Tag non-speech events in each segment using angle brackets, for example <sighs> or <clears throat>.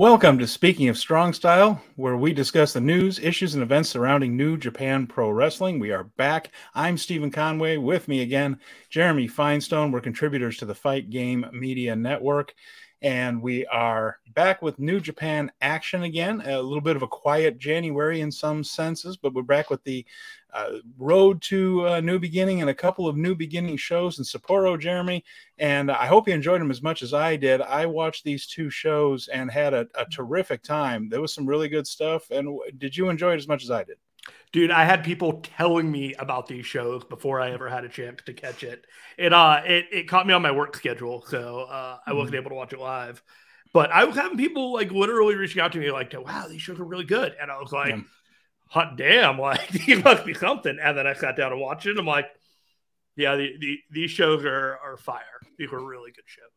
Welcome to Speaking of Strong Style, where we discuss the news, issues, and events surrounding New Japan Pro Wrestling. We are back. I'm Steven Conway. With me again, Jeremy Finestone. We're contributors to the Fight Game Media Network. And we are back with New Japan action again. A little bit of a quiet January in some senses, but we're back with the uh, road to a new beginning and a couple of new beginning shows in Sapporo, Jeremy. And I hope you enjoyed them as much as I did. I watched these two shows and had a, a terrific time. There was some really good stuff. And did you enjoy it as much as I did? Dude i had people telling me about these shows before i ever had a chance to catch it. It uh it, it caught me on my work schedule so uh i wasn't mm-hmm. able to watch it live. But i was having people like literally reaching out to me like wow these shows are really good. And i was like yeah. hot damn like <laughs> it must be something. And then i sat down and watched it i'm like yeah the, the, these shows are are fire. These were really good shows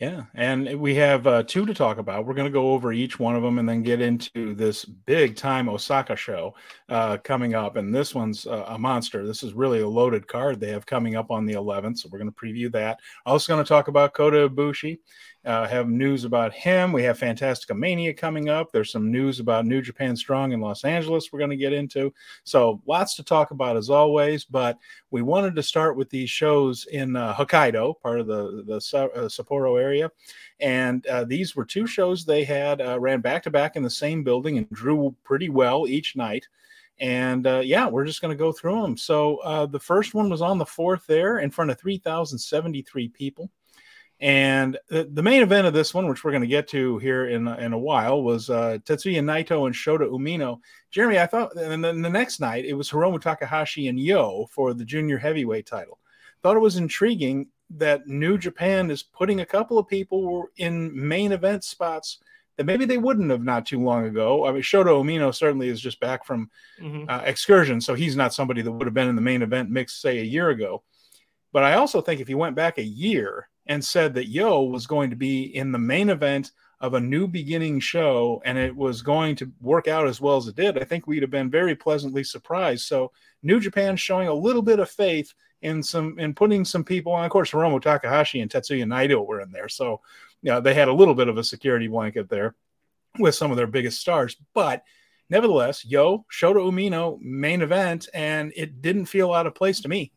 yeah, and we have uh, two to talk about. We're going to go over each one of them and then get into this big time Osaka show uh, coming up. And this one's uh, a monster. This is really a loaded card they have coming up on the 11th. So we're going to preview that. Also going to talk about Kota Ibushi uh, have news about him. We have Fantastica Mania coming up. There's some news about New Japan Strong in Los Angeles we're going to get into. So lots to talk about as always. But we wanted to start with these shows in uh, Hokkaido, part of the the uh, Sapporo area, and uh, these were two shows they had uh, ran back to back in the same building and drew pretty well each night. And uh, yeah, we're just going to go through them. So uh, the first one was on the fourth there in front of 3,073 people. And the, the, main event of this one, which we're going to get to here in, in a while, was uh, Tetsuya Naito and Shota Umino. Jeremy, I thought, and then the next night it was Hiromu Takahashi and YOH for the junior heavyweight title. Thought it was intriguing that New Japan is putting a couple of people in main event spots that maybe they wouldn't have not too long ago. I mean, Shota Umino certainly is just back from mm-hmm. uh, excursion, so he's not somebody that would have been in the main event mix, say, a year ago. But I also think if you went back a year and said that YOH was going to be in the main event of a new beginning show and it was going to work out as well as it did, I think we'd have been very pleasantly surprised. So New Japan showing a little bit of faith in some in putting some people on. Of course, Hiromu Takahashi and Tetsuya Naito were in there, so you know, they had a little bit of a security blanket there with some of their biggest stars, but. Nevertheless, YOH, Shota Umino, main event, and it didn't feel out of place to me.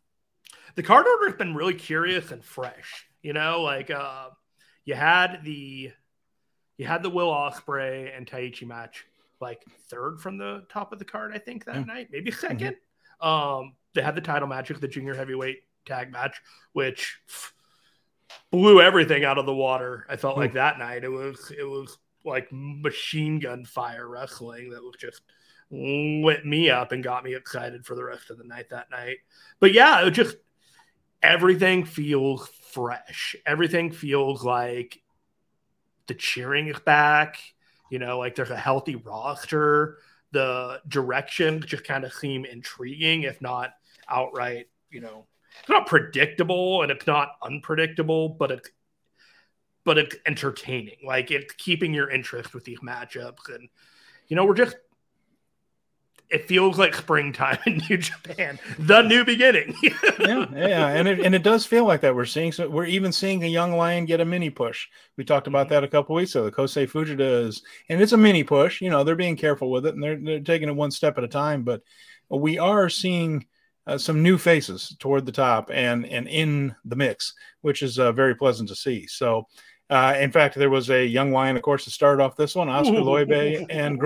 The card order has been really curious and fresh. You know, like uh, you had the you had the Will Ospreay and Taichi match like third from the top of the card, I think that night, maybe 2nd mm-hmm. Um, they had the title match, the junior heavyweight tag match, which blew everything out of the water. I felt like that night it was it was like machine gun fire wrestling that was just lit me up and got me excited for the rest of the night that night. But yeah, it just everything feels fresh. Everything feels like the cheering is back. You know, like there's a healthy roster. The direction just kind of seem intriguing, if not outright, you know, it's not predictable and it's not unpredictable, but it's but it's entertaining. Like it's keeping your interest with these matchups. And you know, we're just it feels like springtime in <laughs> New Japan, the new beginning. <laughs> yeah, yeah, and it and it does feel like that. We're seeing so we're even seeing a young lion get a mini push. We talked about that a couple weeks ago. The Kosei Fujita is, and it's a mini push. You know, they're being careful with it and they're they're taking it one step at a time. But we are seeing uh, some new faces toward the top and and in the mix, which is uh, very pleasant to see. So. Uh, in fact, there was a young lion, of course, to start off this one, Oskar Leube and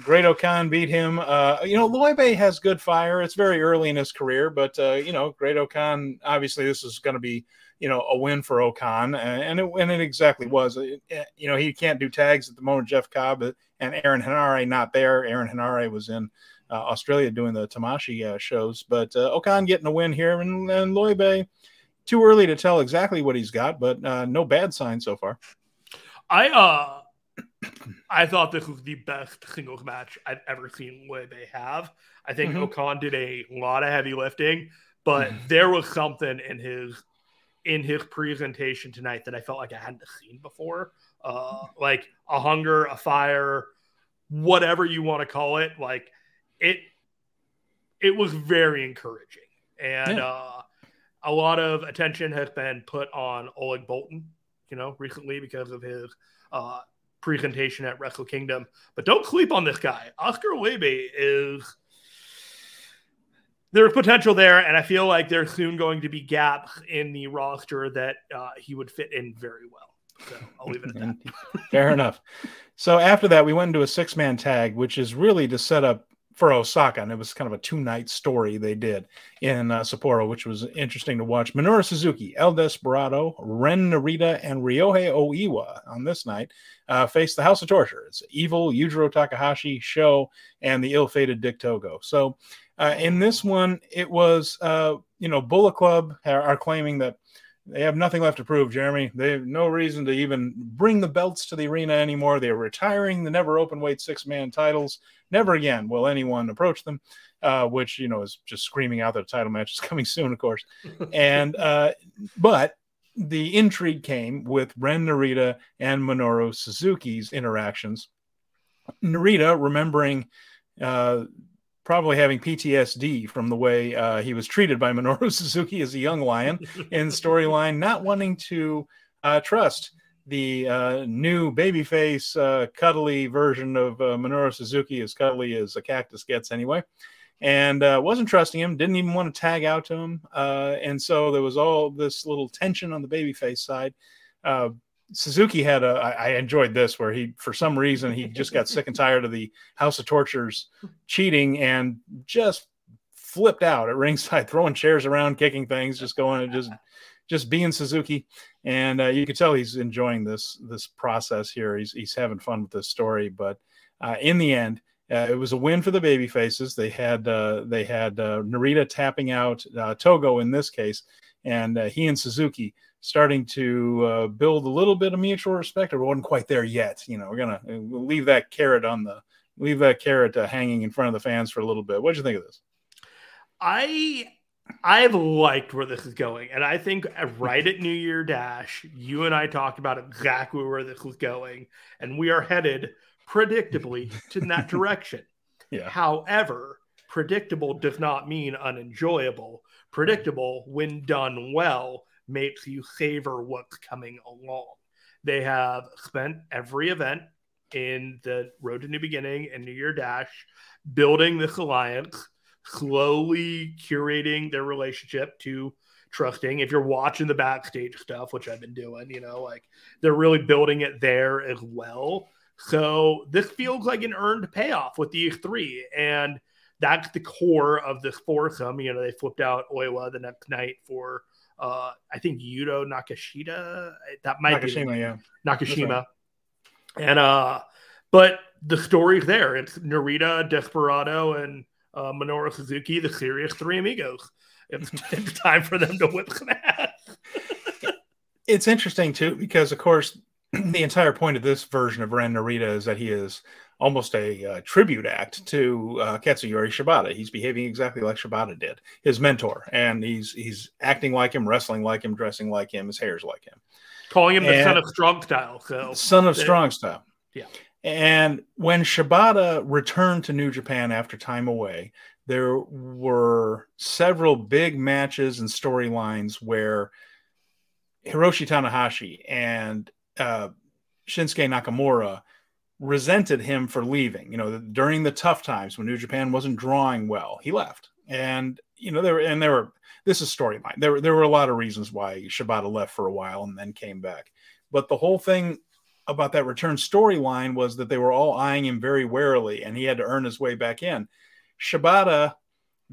Great-O-Khan. Great-O-Khan beat him. Uh, you know, Leube has good fire. It's very early in his career, but uh, you know, Great-O-Khan. Obviously, this is going to be you know a win for O-Khan, and it, and it exactly was. You know, he can't do tags at the moment. Jeff Cobb and Aaron Henare not there. Aaron Henare was in uh, Australia doing the Tamashii uh, shows, but uh, O-Khan getting a win here, and, and Leube. Too early to tell exactly what he's got, but uh, no bad signs so far. I uh I thought this was the best singles match I've ever seen Leube have. I think mm-hmm. O-Khan did a lot of heavy lifting, but mm-hmm. there was something in his in his presentation tonight that I felt like I hadn't seen before. Uh, like a hunger, a fire, whatever you want to call it. Like it, it was very encouraging, and yeah. uh, a lot of attention has been put on Oleg Boltin, you know, recently because of his uh, presentation at Wrestle Kingdom. But don't sleep on this guy. Oskar Leube is there's potential there, and I feel like there's soon going to be gaps in the roster that uh, he would fit in very well. So I'll leave it at that. <laughs> Fair enough. So after that, we went into a six man tag, which is really to set up for Osaka, and it was kind of a two night story they did in uh, Sapporo, which was interesting to watch. Minoru Suzuki, El Desperado, Ren Narita, and Ryohei Oiwa on this night uh, faced the House of Torture. It's Evil, Yujiro Takahashi, SHO, and the ill fated Dick Togo. So uh, in this one, it was, uh, you know, Bullet Club are, are claiming that they have nothing left to prove, Jeremy. They have no reason to even bring the belts to the arena anymore. They're retiring the never open weight six man titles. Never again will anyone approach them, uh, which, you know, is just screaming out that a title match is <laughs> coming soon, of course. and, <laughs> uh, but the intrigue came with Ren Narita and Minoru Suzuki's interactions. Narita, remembering uh, probably having PTSD from the way uh, he was treated by <laughs> Minoru Suzuki as a young lion in storyline, not wanting to uh, trust the uh, new babyface, uh, cuddly version of uh, Minoru Suzuki, as cuddly as a cactus gets anyway, and uh, wasn't trusting him, didn't even want to tag out to him. and so there was all this little tension on the babyface side. Suzuki had a. I, I enjoyed this where he, for some reason, he just got sick and <laughs> tired of the House of Tortures cheating and just flipped out at ringside, <laughs> throwing chairs around, kicking things, just going and just just being Suzuki. And uh, you could tell he's enjoying this this process here. He's he's having fun with this story. But uh, in the end, uh, it was a win for the baby faces. They had uh, they had uh, Narita tapping out uh, Togo in this case, and uh, he and Suzuki starting to uh, build a little bit of mutual respect. Or wasn't quite there yet. You know, we're gonna we'll leave that carrot on the leave that carrot uh, hanging in front of the fans for a little bit. What do you think of this? I I've liked where this is going, and I think right at New Year Dash, you and I talked about exactly where this was going, and we are headed predictably to that <laughs> direction. Yeah. However, predictable does not mean unenjoyable. Predictable, when done well, makes you savor what's coming along. They have spent every event in the Road to New Beginning and New Year Dash building this alliance, slowly curating their relationship to trusting. If you're watching the backstage stuff, which I've been doing, you know, like they're really building it there as well. So this feels like an earned payoff with these three. And that's the core of this foursome. You know, they flipped out Oiwa the next night for uh, I think Yuto Nakashita. That might Nakashima, be yeah. Nakashima. Right. And uh, but the story's there. It's Narita, Desperado, and uh, Minoru Suzuki, the serious three amigos. It's, <laughs> it's time for them to whip some ass. <laughs> it's interesting too because, of course, <clears throat> the entire point of this version of Ren Narita is that he is almost a uh, tribute act to uh, Katsuyori Shibata. He's behaving exactly like Shibata did, his mentor, and he's he's acting like him, wrestling like him, dressing like him, his hair's like him, calling him and the son of strong style. So son of strong style. Yeah. And when Shibata returned to New Japan after time away, there were several big matches and storylines where Hiroshi Tanahashi and uh, Shinsuke Nakamura resented him for leaving. You know, during the tough times when New Japan wasn't drawing well, he left. And you know, there and there were this is storyline. There there were a lot of reasons why Shibata left for a while and then came back. But the whole thing about that return storyline was that they were all eyeing him very warily and he had to earn his way back in. Shibata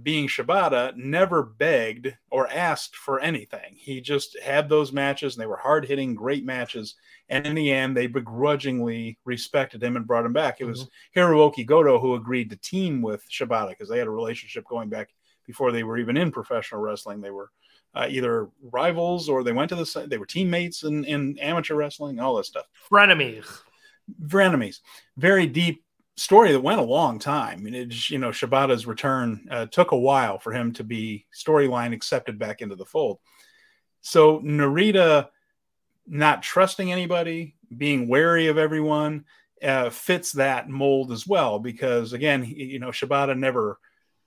being Shibata, never begged or asked for anything. He just had those matches, and they were hard hitting, great matches. And in the end, they begrudgingly respected him and brought him back. It mm-hmm. was Hirooki Goto who agreed to team with Shibata because they had a relationship going back before they were even in professional wrestling. They were uh, either rivals or they went to the they were teammates in, in amateur wrestling, all this stuff. Frenemies. Frenemies. Very deep story that went a long time. I mean, it, you know, Shibata's return uh, took a while for him to be storyline accepted back into the fold. So Narita not trusting anybody, being wary of everyone, uh, fits that mold as well. Because again, he, you know, Shibata never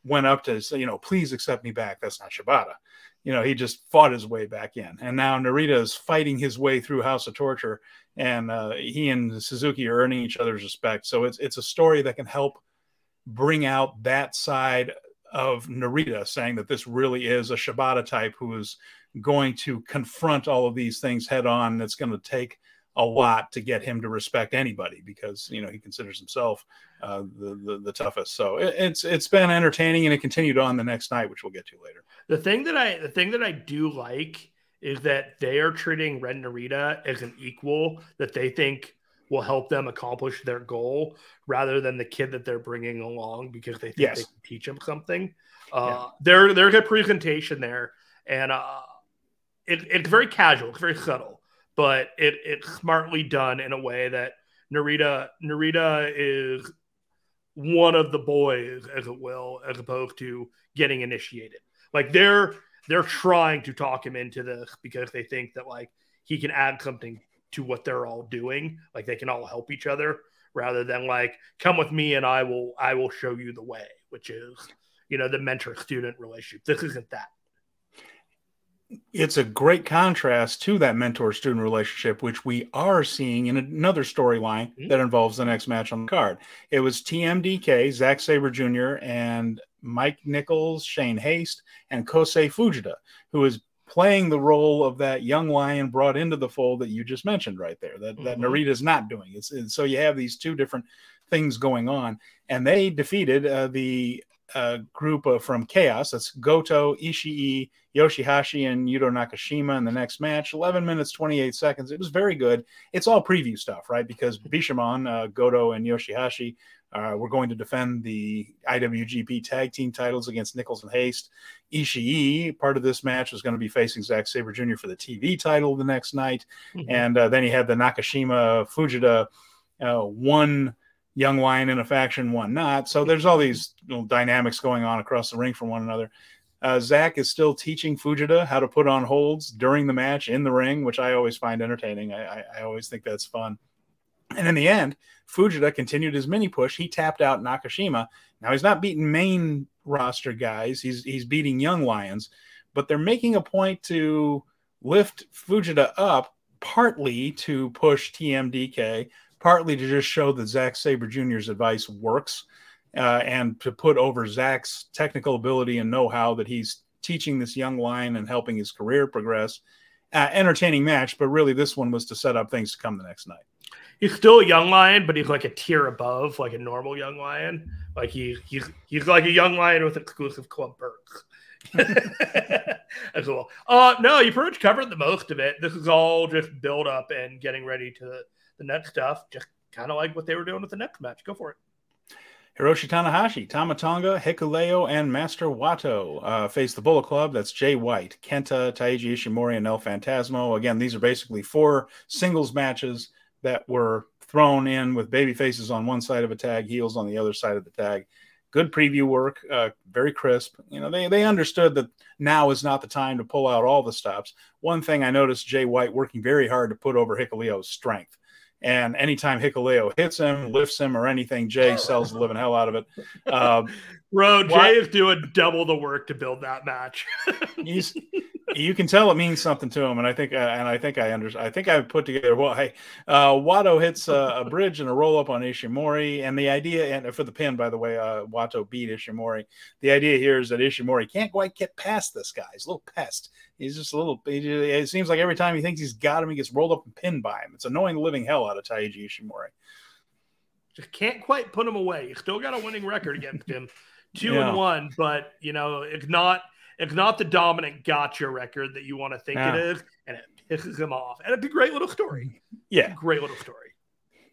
went up to say, you know, please accept me back. That's not Shibata. You know, he just fought his way back in. And now Narita is fighting his way through House of Torture, and uh, he and Suzuki are earning each other's respect. So it's it's a story that can help bring out that side of Narita, saying that this really is a Shibata type who is going to confront all of these things head on. It's going to take a lot to get him to respect anybody because you know he considers himself uh, the, the, the toughest. So it, it's it's been entertaining and it continued on the next night, which we'll get to later. The thing that I the thing that I do like is that they are treating Ren Narita as an equal that they think will help them accomplish their goal rather than the kid that they're bringing along because they think yes. they can teach him something. Uh, yeah. There, there's a presentation there, and uh, it, it's very casual, it's very subtle but it it's smartly done in a way that Narita Narita is one of the boys, as it will, as opposed to getting initiated. Like they're they're trying to talk him into this because they think that like he can add something to what they're all doing. Like they can all help each other rather than like come with me and I will I will show you the way, which is you know the mentor student relationship. This isn't that it's a great contrast to that mentor student relationship, which we are seeing in another storyline mm-hmm. that involves the next match on the card. It was TMDK, Zack Sabre Jr., and Mike Nicholls, Shane Haste, and Kosei Fujita, who is playing the role of that young lion brought into the fold that you just mentioned right there, that, mm-hmm. that Narita's not doing. It's, it's, so you have these two different things going on, and they defeated uh, the uh, group of, from Chaos. That's Goto, Ishii, Yoshi Hashi, and Yuto Nakashima in the next match. 11 minutes, 28 seconds. It was very good. It's all preview stuff, right? Because <laughs> Bishamon, uh, Goto, and Yoshi Hashi uh, were going to defend the IWGP tag team titles against Nicholls and Haste. Ishii, part of this match, was going to be facing Zack Sabre Jr. for the TV title the next night. Mm-hmm. And uh, then he had the Nakashima Fujita uh, one young lion in a faction, one not. So there's all these little dynamics going on across the ring from one another. Uh, Zack is still teaching Fujita how to put on holds during the match in the ring, which I always find entertaining. I, I, I always think that's fun. And in the end, Fujita continued his mini push. He tapped out Nakashima. Now he's not beating main roster guys. He's he's beating young lions, but they're making a point to lift Fujita up partly to push TMDK, partly to just show that Zack Sabre Jr.'s advice works uh, and to put over Zack's technical ability and know how that he's teaching this young lion and helping his career progress. Uh, entertaining match, but really this one was to set up things to come the next night. He's still a young lion, but he's like a tier above, like a normal young lion. Like he he's he's like a young lion with exclusive club perks. <laughs> As well. Uh no, you pretty much covered the most of it. This is all just build up and getting ready to the next stuff, just kind of like what they were doing with the next match. Go for it. Hiroshi Tanahashi, Tama Tonga, Hikuleo, and Master Wato uh, face the Bullet Club. That's Jay White, Kenta, Taiji Ishimori, and El Phantasmo. Again, these are basically four singles matches that were thrown in with baby faces on one side of a tag, heels on the other side of the tag. Good preview work, uh, very crisp. You know, they, they understood that now is not the time to pull out all the stops. One thing I noticed Jay White working very hard to put over Hikuleo's strength. And anytime Hikuleo hits him, lifts him, or anything, Jay <laughs> sells the living hell out of it. Um, Bro, Jay is doing double the work to build that match. <laughs> he's you can tell it means something to him, and I think uh, and I think I understand. I think I put together. Well, hey, uh, Wato hits a, a, bridge and a roll up on Ishimori, and the idea and for the pin, by the way, uh, Wato beat Ishimori. The idea here is that Ishimori can't quite get past this guy. He's a little pest. He's just a little. it seems like every time he thinks he's got him, he gets rolled up and pinned by him. It's annoying the living hell out of Taiji Ishimori. Just can't quite put him away. You still got a winning record against him, <laughs> two yeah. and one. But you know, it's not it's not the dominant gotcha record that you want to think yeah. it is, and it pisses him off. And it's a great little story. Yeah, great little story.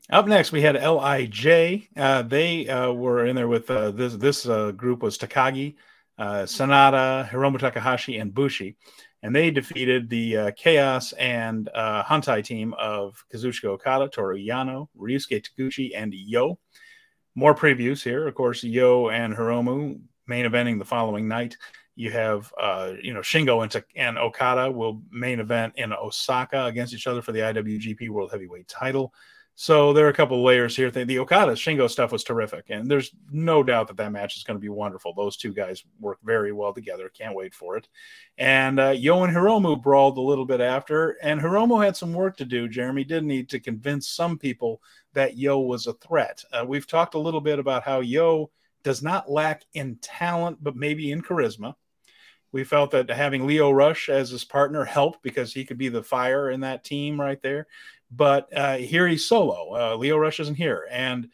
Up next, we had Lij. Uh, they uh, were in there with uh, this. This uh, group was Takagi, uh, Sanada, Hiromu Takahashi, and Bushi and they defeated the uh, Chaos and uh, Hontai team of Kazuchika Okada, Toru Yano, Ryusuke Taguchi, and YOH. More previews here. Of course, YOH and Hiromu main eventing the following night. You have, uh, you know, Shingo and, and Okada will main event in Osaka against each other for the IWGP World Heavyweight title. So there are a couple layers here. The Okada Shingo stuff was terrific, and there's no doubt that that match is going to be wonderful. Those two guys work very well together. Can't wait for it. And uh, YOH and Hiromu brawled a little bit after, and Hiromu had some work to do. Jeremy did need to convince some people that YOH was a threat. Uh, we've talked a little bit about how YOH does not lack in talent, but maybe in charisma. We felt that having Lio Rush as his partner helped because he could be the fire in that team right there. But uh, here he's solo. Uh, Lio Rush isn't here, and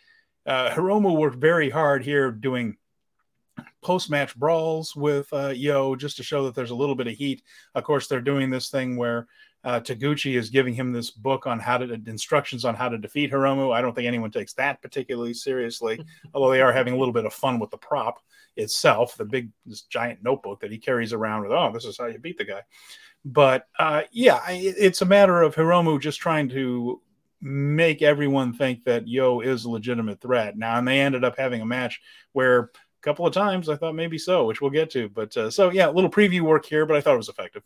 uh, Hiromu worked very hard here doing post-match brawls with uh, YOH just to show that there's a little bit of heat. Of course, they're doing this thing where uh, Taguchi is giving him this book on how to instructions on how to defeat Hiromu. I don't think anyone takes that particularly seriously, <laughs> although they are having a little bit of fun with the prop itself, the big this giant notebook that he carries around with. Oh, this is how you beat the guy. But uh, yeah, it's a matter of Hiromu just trying to make everyone think that YOH is a legitimate threat. Now, and they ended up having a match where a couple of times I thought maybe so, which we'll get to. But uh, so yeah, a little preview work here, but I thought it was effective.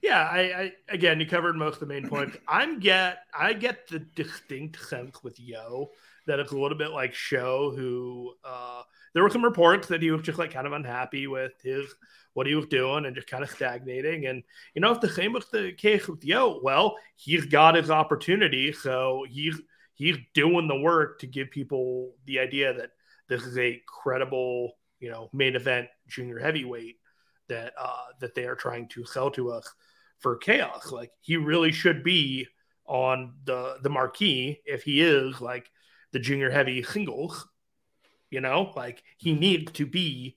Yeah, I, I again, you covered most of the main points. <laughs> I'm get I get the distinct sense with YOH that it's a little bit like SHO, who uh, there were some reports that he was just like kind of unhappy with his what he was doing and just kind of stagnating. And you know, if the same was the case with YOH, well, he's got his opportunity, so he's he's doing the work to give people the idea that this is a credible, you know, main event junior heavyweight that uh, that they are trying to sell to us for chaos. Like he really should be on the the marquee if he is like the junior heavy singles. You know, like he needs to be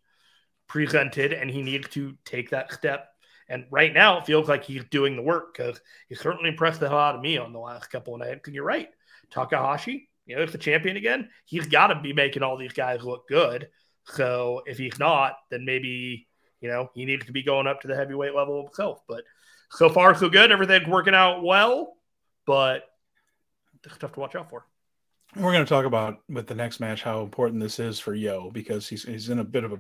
presented and he needs to take that step. And right now, it feels like he's doing the work because he certainly impressed the hell out of me on the last couple of nights. And you're right, Takahashi, you know, if the champion again, he's got to be making all these guys look good. So if he's not, then maybe you know he needs to be going up to the heavyweight level himself. But so far, so good. Everything's working out well, but stuff to watch out for. We're going to talk about with the next match how important this is for YOH because he's he's in a bit of a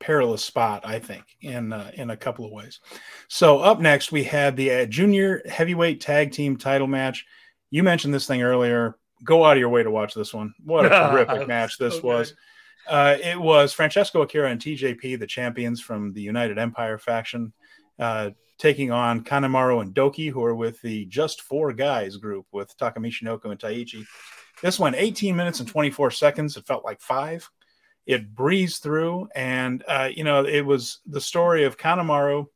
perilous spot, I think, in uh, in a couple of ways. So up next, we had the uh, junior heavyweight tag team title match. You mentioned this thing earlier. Go out of your way to watch this one. What a <laughs> terrific match this okay. was. Uh, it was Francesco Akira and TJP, the champions from the United Empire faction, uh, taking on Kanemaru and Douki, who are with the Just Four Guys group with Taka Michinoku and Taichi. This went 18 minutes and 24 seconds. It felt like five it breezed through and uh, you know it was the story of kanemaru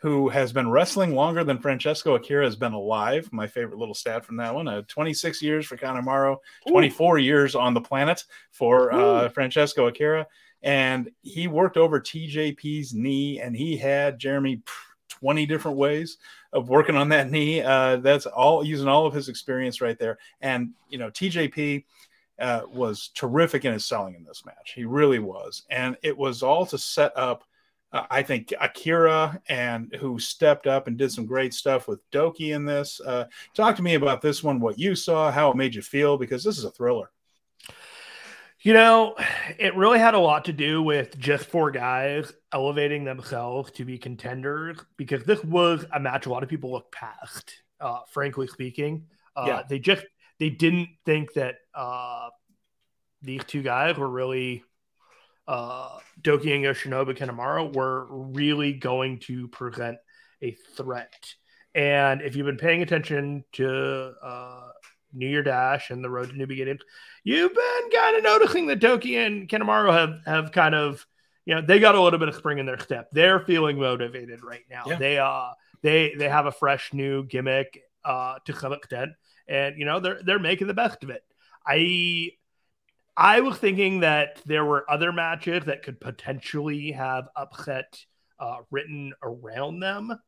who has been wrestling longer than francesco akira has been alive my favorite little stat from that one uh, 26 years for kanemaru 24 Ooh. years on the planet for uh, francesco akira and he worked over tjp's knee and he had jeremy 20 different ways of working on that <laughs> knee uh, that's all using all of his experience right there and you know tjp uh, was terrific in his selling in this match. He really was, and it was all to set up. Uh, I think Akira and who stepped up and did some great stuff with Douki in this. Uh, talk to me about this one, what you saw, how it made you feel, because this is a thriller. You know, <sighs> it really had a lot to do with just four guys elevating themselves to be contenders because this was a match a lot of people looked past, uh, frankly speaking. Uh, yeah. They just they didn't think that uh, these two guys were really uh, Douki and Yoshinobu Kanemaru were really going to present a threat. And if you've been paying attention to uh, New Year Dash and the Road to New Beginnings, you've been kind of noticing that Douki and Kanemaru have have kind of you know they got a little bit of spring in their step. They're feeling motivated right now. Yeah. They uh they they have a fresh new gimmick uh to some extent and you know they're they're making the best of it. I I was thinking that there were other matches that could potentially have upset uh, written around them,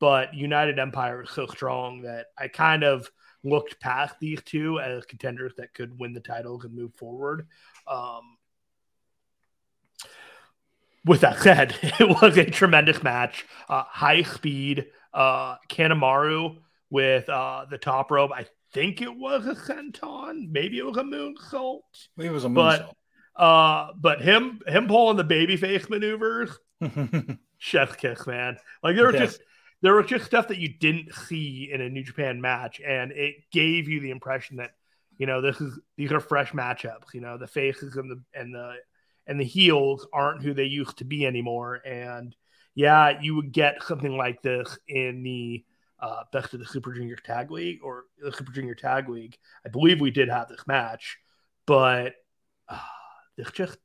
but United Empire is so strong that I kind of looked past these two as contenders that could win the titles and move forward. Um, with that said, <laughs> it was a tremendous match, uh, high speed. Uh, Kanemaru with uh, the top rope. I think it was a senton, maybe it was a moonsault. It was a moonsault. But, uh, but him him pulling the babyface maneuvers, <laughs> chef kiss, man. Like there was yes. just there was just stuff that you didn't see in a New Japan match, and it gave you the impression that You know, this is these are fresh matchups. You know, the faces and the and the and the heels aren't who they used to be anymore. And yeah, you would get something like this in the uh, best of the Super Junior Tag League or the Super Junior Tag League. I believe we did have this match, but uh, this just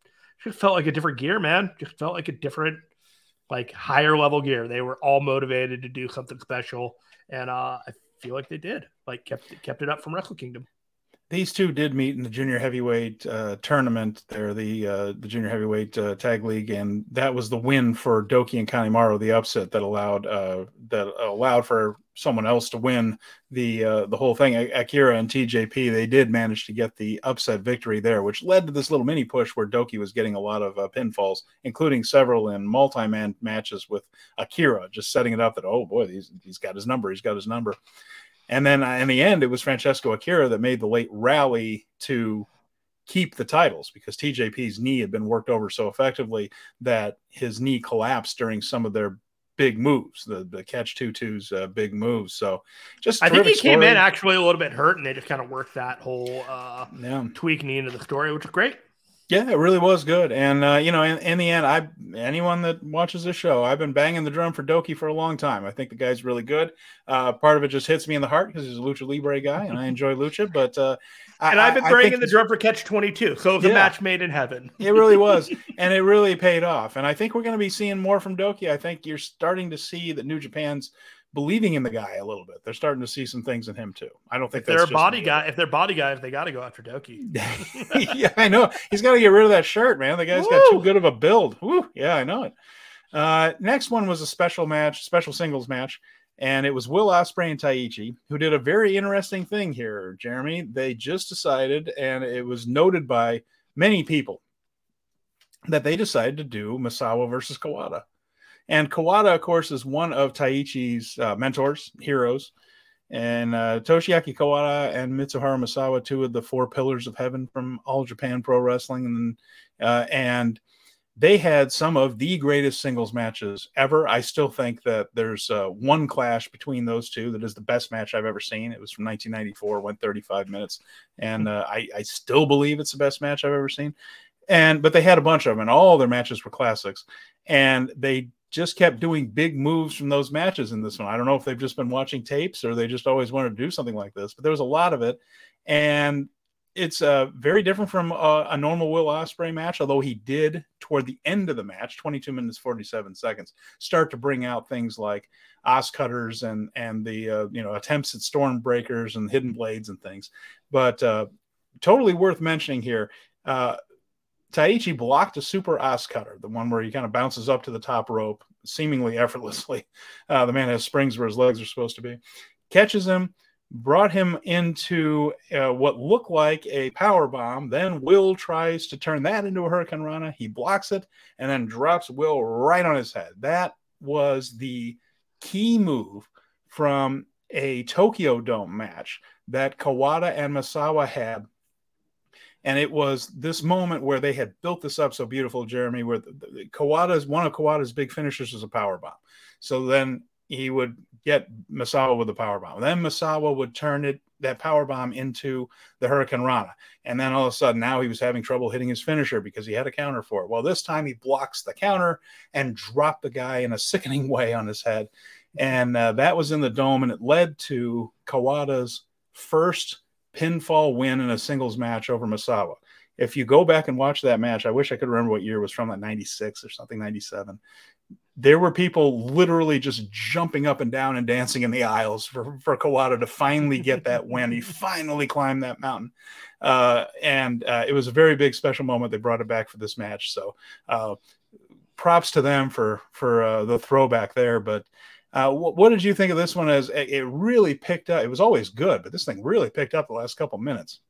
just felt like a different gear, man. Just felt like a different, like higher level gear. They were all motivated to do something special, and uh, I feel like they did. Like kept kept it up from Wrestle Kingdom these two did meet in the junior heavyweight uh, tournament. They're the uh, the junior heavyweight uh, tag league, and that was the win for Douki and Kanemaru, the upset that allowed uh, that allowed for someone else to win the uh, the whole thing. Akira and TJP they did manage to get the upset victory there, which led to this little mini push where Douki was getting a lot of uh, pinfalls, including several in multi man matches with Akira, just setting it up that oh boy, he's he's got his number, he's got his number. And then uh, in the end, it was Francesco Akira that made the late rally to keep the titles because TJP's knee had been worked over so effectively that his knee collapsed during some of their big moves, the, the catch tutu's uh, big moves. So just I think he story. came in actually a little bit hurt and they just kind of worked that whole uh, yeah. tweak knee into the story, which is great. Yeah, it really was good. And uh, you know, in, in, the end, I anyone that watches this show, I've been banging the drum for Douki for a long time. I think the guy's really good. Uh, part of it just hits me in the heart because he's a lucha libre guy, and I <laughs> enjoy lucha. But uh, and I, have been banging the drum for Catch Twenty Two, so it was yeah, a match made in heaven. it really was, <laughs> and it really paid off. And I think we're going to be seeing more from Douki. I think you're starting to see that New Japan's believing in the guy a little bit. They're starting to see some things in him too. I don't think they're a body guy. If they're body guys, they got to go after Douki. <laughs> <laughs> yeah, I know. He's got to get rid of that shirt, man. The guy's Woo! got too good of a build. Woo! Yeah, I know it. Uh, next one was a special match, special singles match, and it was Will Ospreay and Taichi who did a very interesting thing here. Jeremy, they just decided, and it was noted by many people that they decided to do Misawa versus Kawada. And Kawada, of course, is one of Taichi's uh, mentors, heroes. And uh, Toshiaki Kawada and Mitsuharu Misawa, two of the four pillars of heaven from All Japan Pro Wrestling. And, uh, and they had some of the greatest singles matches ever. I still think that there's uh, one clash between those two that is the best match I've ever seen. It was from 1994, went 35 minutes, and uh, I, I, still believe it's the best match I've ever seen. And but they had a bunch of them, and all their matches were classics. And they just kept doing big moves from those matches in this one. I don't know if they've just been watching tapes or they just always wanted to do something like this, but there was a lot of it. And it's uh, very different from a, a, normal Will Ospreay match, although he did toward the end of the match, 22 minutes 47 seconds, start to bring out things like OsCutters and and the uh, you know attempts at storm breakers and hidden blades and things. But uh, totally worth mentioning here. Taichi blocked a super OsCutter, the one where he kind of bounces up to the top rope seemingly effortlessly. <laughs> Uh, the man has springs where his legs are supposed to be. Catches him, brought him into uh, what looked like a power bomb. Then Will tries to turn that into a hurricanrana. He blocks it and then drops Will right on his head. That was the key move from a Tokyo Dome match that Kawada and Misawa had and it was this moment where they had built this up so beautiful, Jeremy, where the, the, Kawada's one of Kawada's big finishers was a power bomb. So then he would get Misawa with the power bomb. Then Misawa would turn it that power bomb into the hurricanrana, And then all of a sudden now he was having trouble hitting his finisher because he had a counter for it. Well, this time he blocks the counter and dropped the guy in a sickening <laughs> way on his head. And uh, that was in the dome, and it led to Kawada's first pinfall win in a singles match over Misawa. If you go back and watch that match, I wish I could remember what year it was from, like 96 or something, 97. There were people literally just jumping up and down and dancing in the aisles for, for Kawada to finally get that win. He <laughs> finally climbed that mountain. Uh, and uh, it was a very big special moment. They brought it back for this match. So uh, props to them for, for uh, the throwback there. But uh, what, what, did you think of this one? As it really picked up, it was always good, but this thing really picked up the last couple minutes.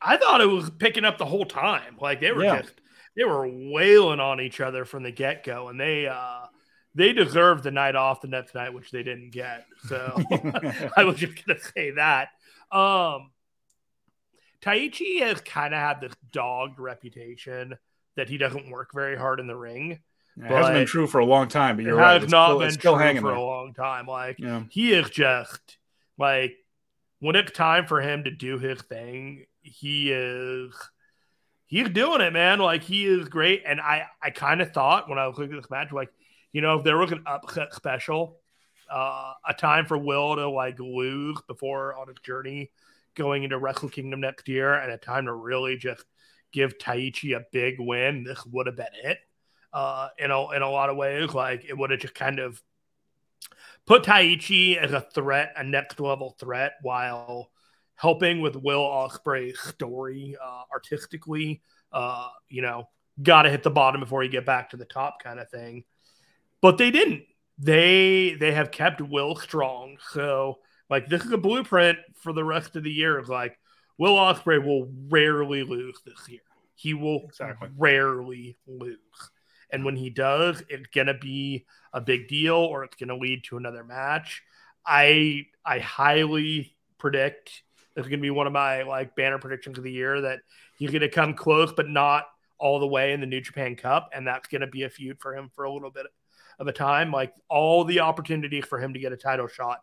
I thought it was picking up the whole time. Like they were yeah. just they were wailing on each other from the get go, and they uh, they deserved the night off the next night, which they didn't get. So <laughs> <laughs> I was just gonna say that. Um, Taichi has kind of had this dogged reputation that he doesn't work very hard in the ring. It hasn't been true for a long time, but you're it right. It's not still, been still true for a long time. Like yeah. he is just like when it's time for him to do his thing, he is he's doing it, man. Like he is great. And I I kind of thought when I was looking at this match, like, you know, if there was an upset special, uh, a time for Will to like lose before on his journey going into Wrestle Kingdom next year, and a time to really just give Taichi a big win, this would have been it. Uh, in a in a lot of ways, like it would have just kind of put Taichi as a threat, a next level threat, while helping with Will Ospreay's story uh, artistically. Uh, you know, got to hit the bottom before you get back to the top, kind of thing. But they didn't. They they have kept Will strong. So like this is a blueprint for the rest of the year. Of like Will Ospreay will rarely lose this year. He will exactly. rarely lose. And when he does, it's gonna be a big deal or it's gonna lead to another match. I I highly predict it's gonna be one of my like banner predictions of the year that he's gonna come close but not all the way in the New Japan Cup, and that's gonna be a feud for him for a little bit of a time. Like all the opportunities for him to get a title shot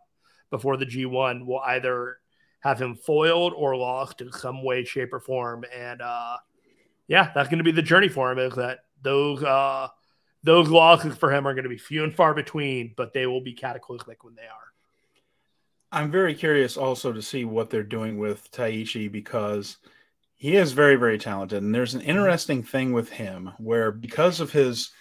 before the G1 will either have him foiled or lost in some way, shape, or form. And uh, yeah, that's going to be the journey for him. Is that those uh, those losses for him are going to be few and far between, but they will be cataclysmic when they are. I'm very curious also to see what they're doing with Taichi because he is very, very talented. And there's an mm-hmm. interesting thing with him where because of his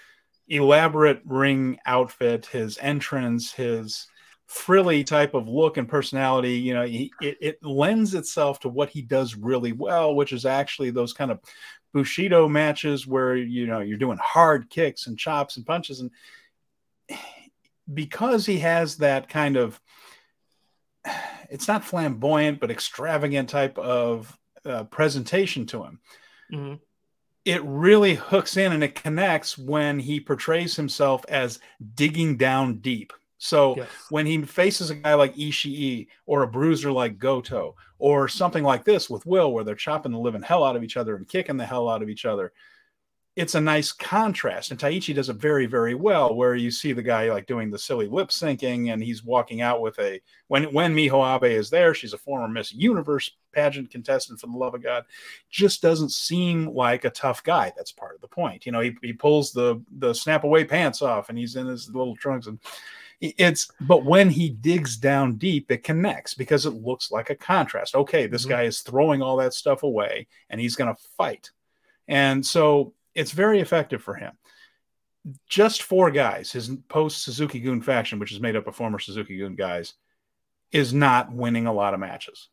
elaborate ring outfit, his entrance, his frilly type of look and personality, you know, he, it, it lends itself to what he does really well, which is actually those kind of Bushido matches where you know you're doing hard kicks and chops and punches, and <sighs> because he has that kind of <sighs> it's not flamboyant but extravagant type of uh, presentation to him. Mm-hmm. It really hooks in and it connects when he portrays himself as digging down deep. So yes. when he faces a guy like Ishii or a bruiser like Goto or something like this with Will, where they're chopping the living hell out of each other and kicking the hell out of each other, it's a nice contrast. And Taichi does it very, very well, where you see the guy like doing the silly lip syncing and he's walking out with a when when Miho Abe is there, she's a former Miss Universe pageant contestant for the love of God, just doesn't seem like a tough guy. That's part of the point. You know, he, he pulls the the snap away pants off and he's in his little trunks and it's but when he digs down deep it connects because it looks like a contrast. Okay this mm-hmm. guy is throwing all that stuff away and he's going to fight. And so it's very effective for him. Just four guys his post Suzuki-gun faction which is made up of former Suzuki-gun guys is not winning a lot of matches.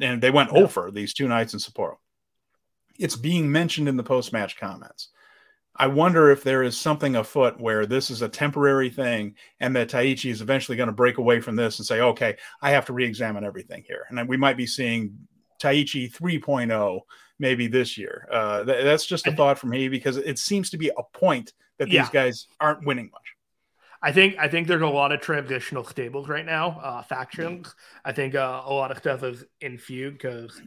And they went no. over these two nights in sapporo. It's being mentioned in the post match comments I wonder if there is something afoot where this is a temporary thing and that Taichi is eventually going to break away from this and say, okay, I have to re examine everything here. And we might be seeing Taichi 3.0 maybe this year. Uh, th- that's just a thought from me because it seems to be a point that these yeah. guys aren't winning much. I think I think there's a lot of transitional stables right now, uh, factions. I think uh, a lot of stuff is in feud because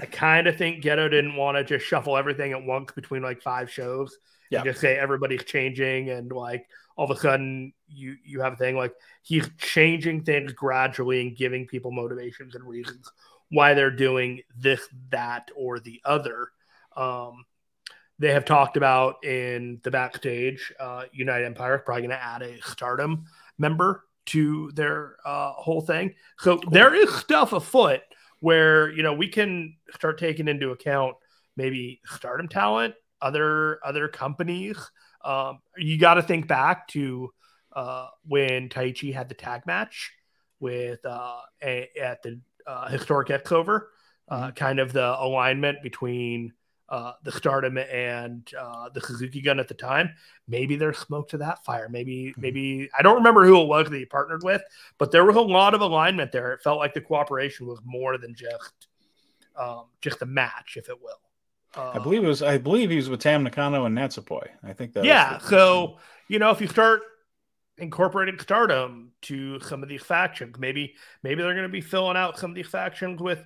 I kind of think Gedo didn't want to just shuffle everything at once between like five shows yeah. just say everybody's changing and like all of a sudden you you have a thing like he's changing things gradually and giving people motivations and reasons why they're doing this that or the other um they have talked about in the backstage uh united empire is probably going to add a stardom member to their uh whole thing so cool. there is stuff afoot where you know we can start taking into account maybe stardom talent other other companies. Um, you got to think back to uh, when Taichi had the tag match with uh, a, at the uh, historic X over, uh, mm-hmm. kind of the alignment between uh, the Stardom and uh, the Suzuki-gun at the time. Maybe there's smoke to that fire. Maybe, mm-hmm. maybe I don't remember who it was that he partnered with, but there was a lot of alignment there. It felt like the cooperation was more than just um, just a match, if it will. Uh, I believe it was. I believe he was with Tam Nakano and Natsupoi. I think that. Yeah. So you know, if you start incorporating Stardom to some of these factions, maybe maybe they're going to be filling out some of these factions with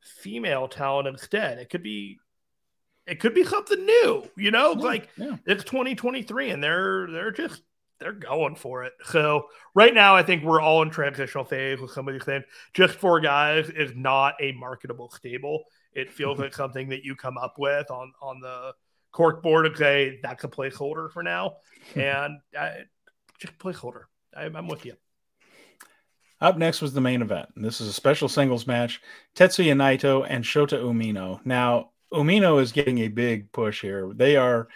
female talent instead. It could be. It could be something new, you know. Yeah, like yeah. it's 2023, and they're they're just they're going for it. So right now, I think we're all in transitional phase with somebody saying just four guys is not a marketable stable. It feels like something that you come up with on on the cork board say that's a placeholder for now, <laughs> and uh, just placeholder. I, I'm with you. Up next was the main event. This is a special singles match: Tetsuya Naito and Shota Umino. Now, Umino is getting a big push here. They are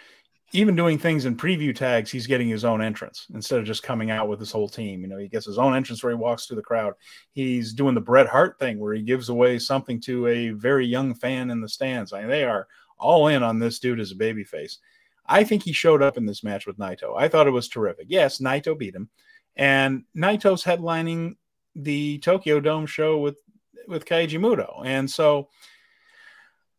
even doing things in preview tags, he's getting his own entrance instead of just coming out with his whole team. You know, he gets his own entrance where he walks through the crowd. He's doing the Bret Hart thing where he gives away something to a very young fan in the stands. I mean, they are all in on this dude as a babyface. I think he showed up in this match with Naito. I thought it was terrific. Yes, Naito beat him, and Naito's headlining the Tokyo Dome show with with Keiji Muto, and so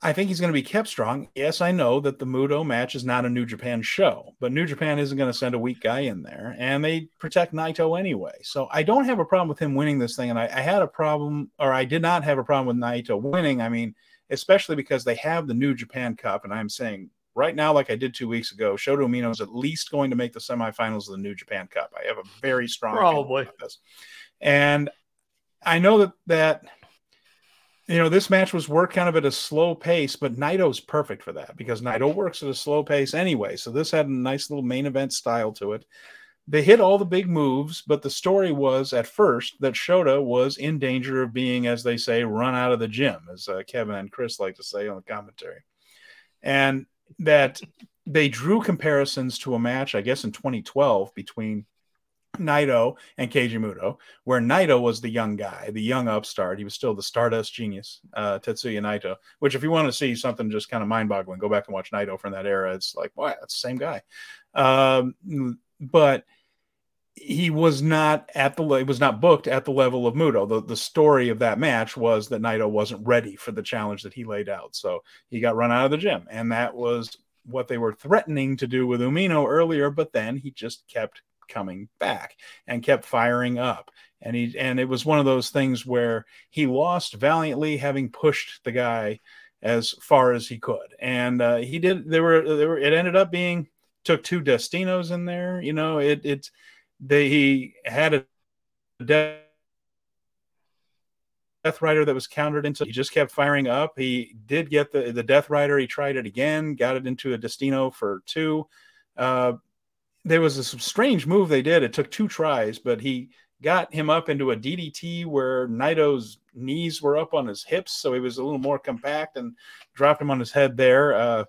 I think he's going to be kept strong. Yes, I know that the Muto match is not a New Japan show, but New Japan isn't going to send a weak guy in there, and they protect Naito anyway. So I don't have a problem with him winning this thing, and I, I had a problem, or I did not have a problem with Naito winning. I mean, especially because they have the New Japan Cup, and I'm saying right now, like I did two weeks ago, Shota Umino is at least going to make the semifinals of the New Japan Cup. I have a very strong probably this, and I know that that you know, this match was worked kind of at a slow pace, but Naito's perfect for that because Naito works at a slow pace anyway. So this had a nice little main event style to it. They hit all the big moves, but the story was at first that Shota was in danger of being, as they say, run out of the gym, as uh, Kevin and Chris like to say on the commentary. And that they drew comparisons to a match, I guess, in 2012 between Naito and Keiji Muto, where Naito was the young guy, the young upstart. He was still the Stardust genius, uh, Tetsuya Naito. Which, if you want to see something just kind of mind-boggling, go back and watch Naito from that era. It's like, wow, that's the same guy. Um, but he was not at the it was not booked at the level of Muto. The the story of that match was that Naito wasn't ready for the challenge that he laid out, so he got run out of the gym, and that was what they were threatening to do with Umino earlier. But then he just kept coming back and kept firing up. And he and it was one of those things where he lost valiantly, having pushed the guy as far as he could. And uh, he did. There were there were. It ended up being took two Destinos in there. You know, it it they he had a death. Death Rider that was countered into. He just kept firing up. He did get the the Death Rider. He tried it again, got it into a Destino for two. Uh, there was a strange move they did. It took two tries, but he got him up into a DDT where Naito's knees were up on his hips, so he was a little more compact and dropped him on his head there. Uh,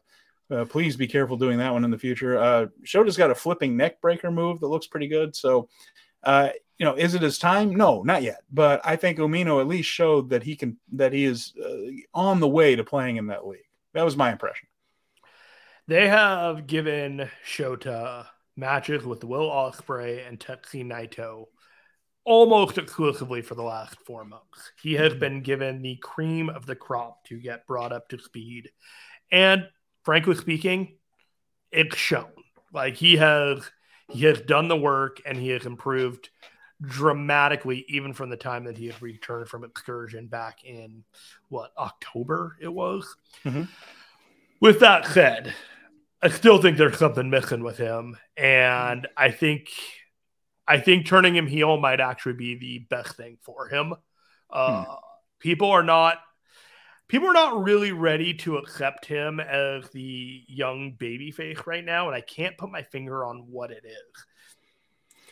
uh, please be careful doing that one in the future. Uh, Shota's got a flipping neck breaker move that looks pretty good. So, uh, you know, is it his time? No, not yet. But I think Umino at least showed that he can that he is uh, on the way to playing in that league. That was my impression. They have given Shota matches with Will Ospreay and Tetsuya Naito almost exclusively for the last four months. He has mm-hmm. been given the cream of the crop to get brought up to speed. And frankly speaking, it's shown. Like he has he has done the work and he has improved dramatically even from the time that he had returned from excursion back in what October it was. Mm-hmm. With that said, I still think there's something missing with him, and I think I think turning him heel might actually be the best thing for him. Uh, hmm. People are not people are not really ready to accept him as the young baby face right now, and I can't put my finger on what it is.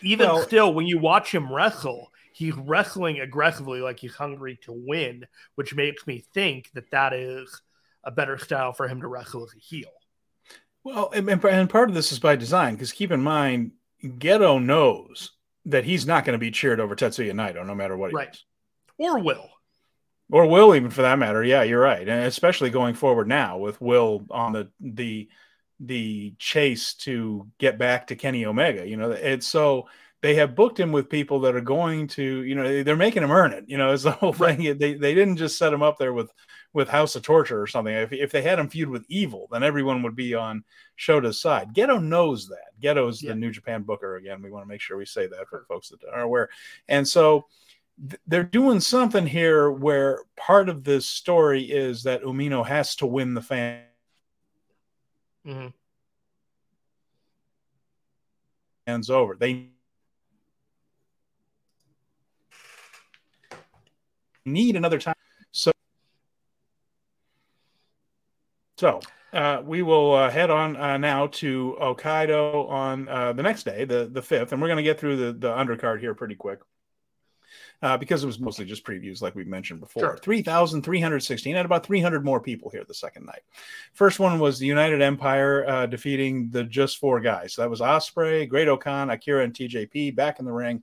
Even well, still, when you watch him wrestle, he's wrestling aggressively like he's hungry to win, which makes me think that that is a better style for him to wrestle as a heel. Well, and, and part of this is by design because keep in mind, Gedo knows that he's not going to be cheered over Tetsuya Naito no matter what he right. Or will. Or will even for that matter. Yeah, you're right. And especially going forward now with Will on the the the chase to get back to Kenny Omega. You know, it's so they have booked him with people that are going to, you know, they're making him earn it. You know, it's the whole thing. They they didn't just set him up there with with House of Torture or something. If, if they had him feud with Evil, then everyone would be on Shota's side. Gedo knows that. Gedo's yeah. the New Japan booker again. We want to make sure we say that for folks that are aware. And so th- they're doing something here where part of this story is that Umino has to win the fan. Mm-hmm. hands over. They need another time. So, so uh, we will uh, head on uh, now to Hokkaido on uh, the next day, the the fifth, and we're going to get through the the undercard here pretty quick. Uh, because it was mostly just previews, like we mentioned before. Sure. 3,316, and about 300 more people here the second night. First one was the United Empire uh, defeating the just four guys. So that was Ospreay, Great-O-Khan, Akira, and TJP back in the ring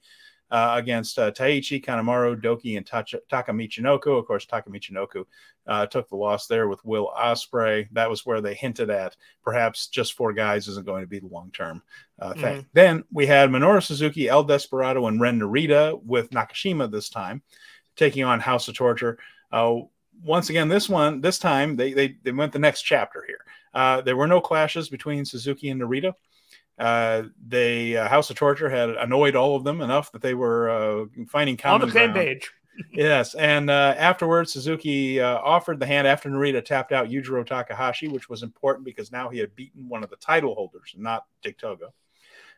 uh, against uh, Taichi, Kanemaru, Douki, and Taka Michinoku. Of course, Taka Michinoku uh, took the loss there with Will Ospreay. That was where they hinted at perhaps just four guys isn't going to be the long term uh, thing. Mm-hmm. Then we had Minoru Suzuki, El Desperado, and Ren Narita with Nakashima this time taking on House of Torture. Uh, once again, this one, this time they, they, they went the next chapter here. Uh, there were no clashes between Suzuki and Narita. Uh, they uh, House of Torture had annoyed all of them enough that they were uh, finding common on the same page. <laughs> yes, and uh, afterwards, Suzuki uh, offered the hand after Narita tapped out Yujiro Takahashi, which was important because now he had beaten one of the title holders, not Dick Togo.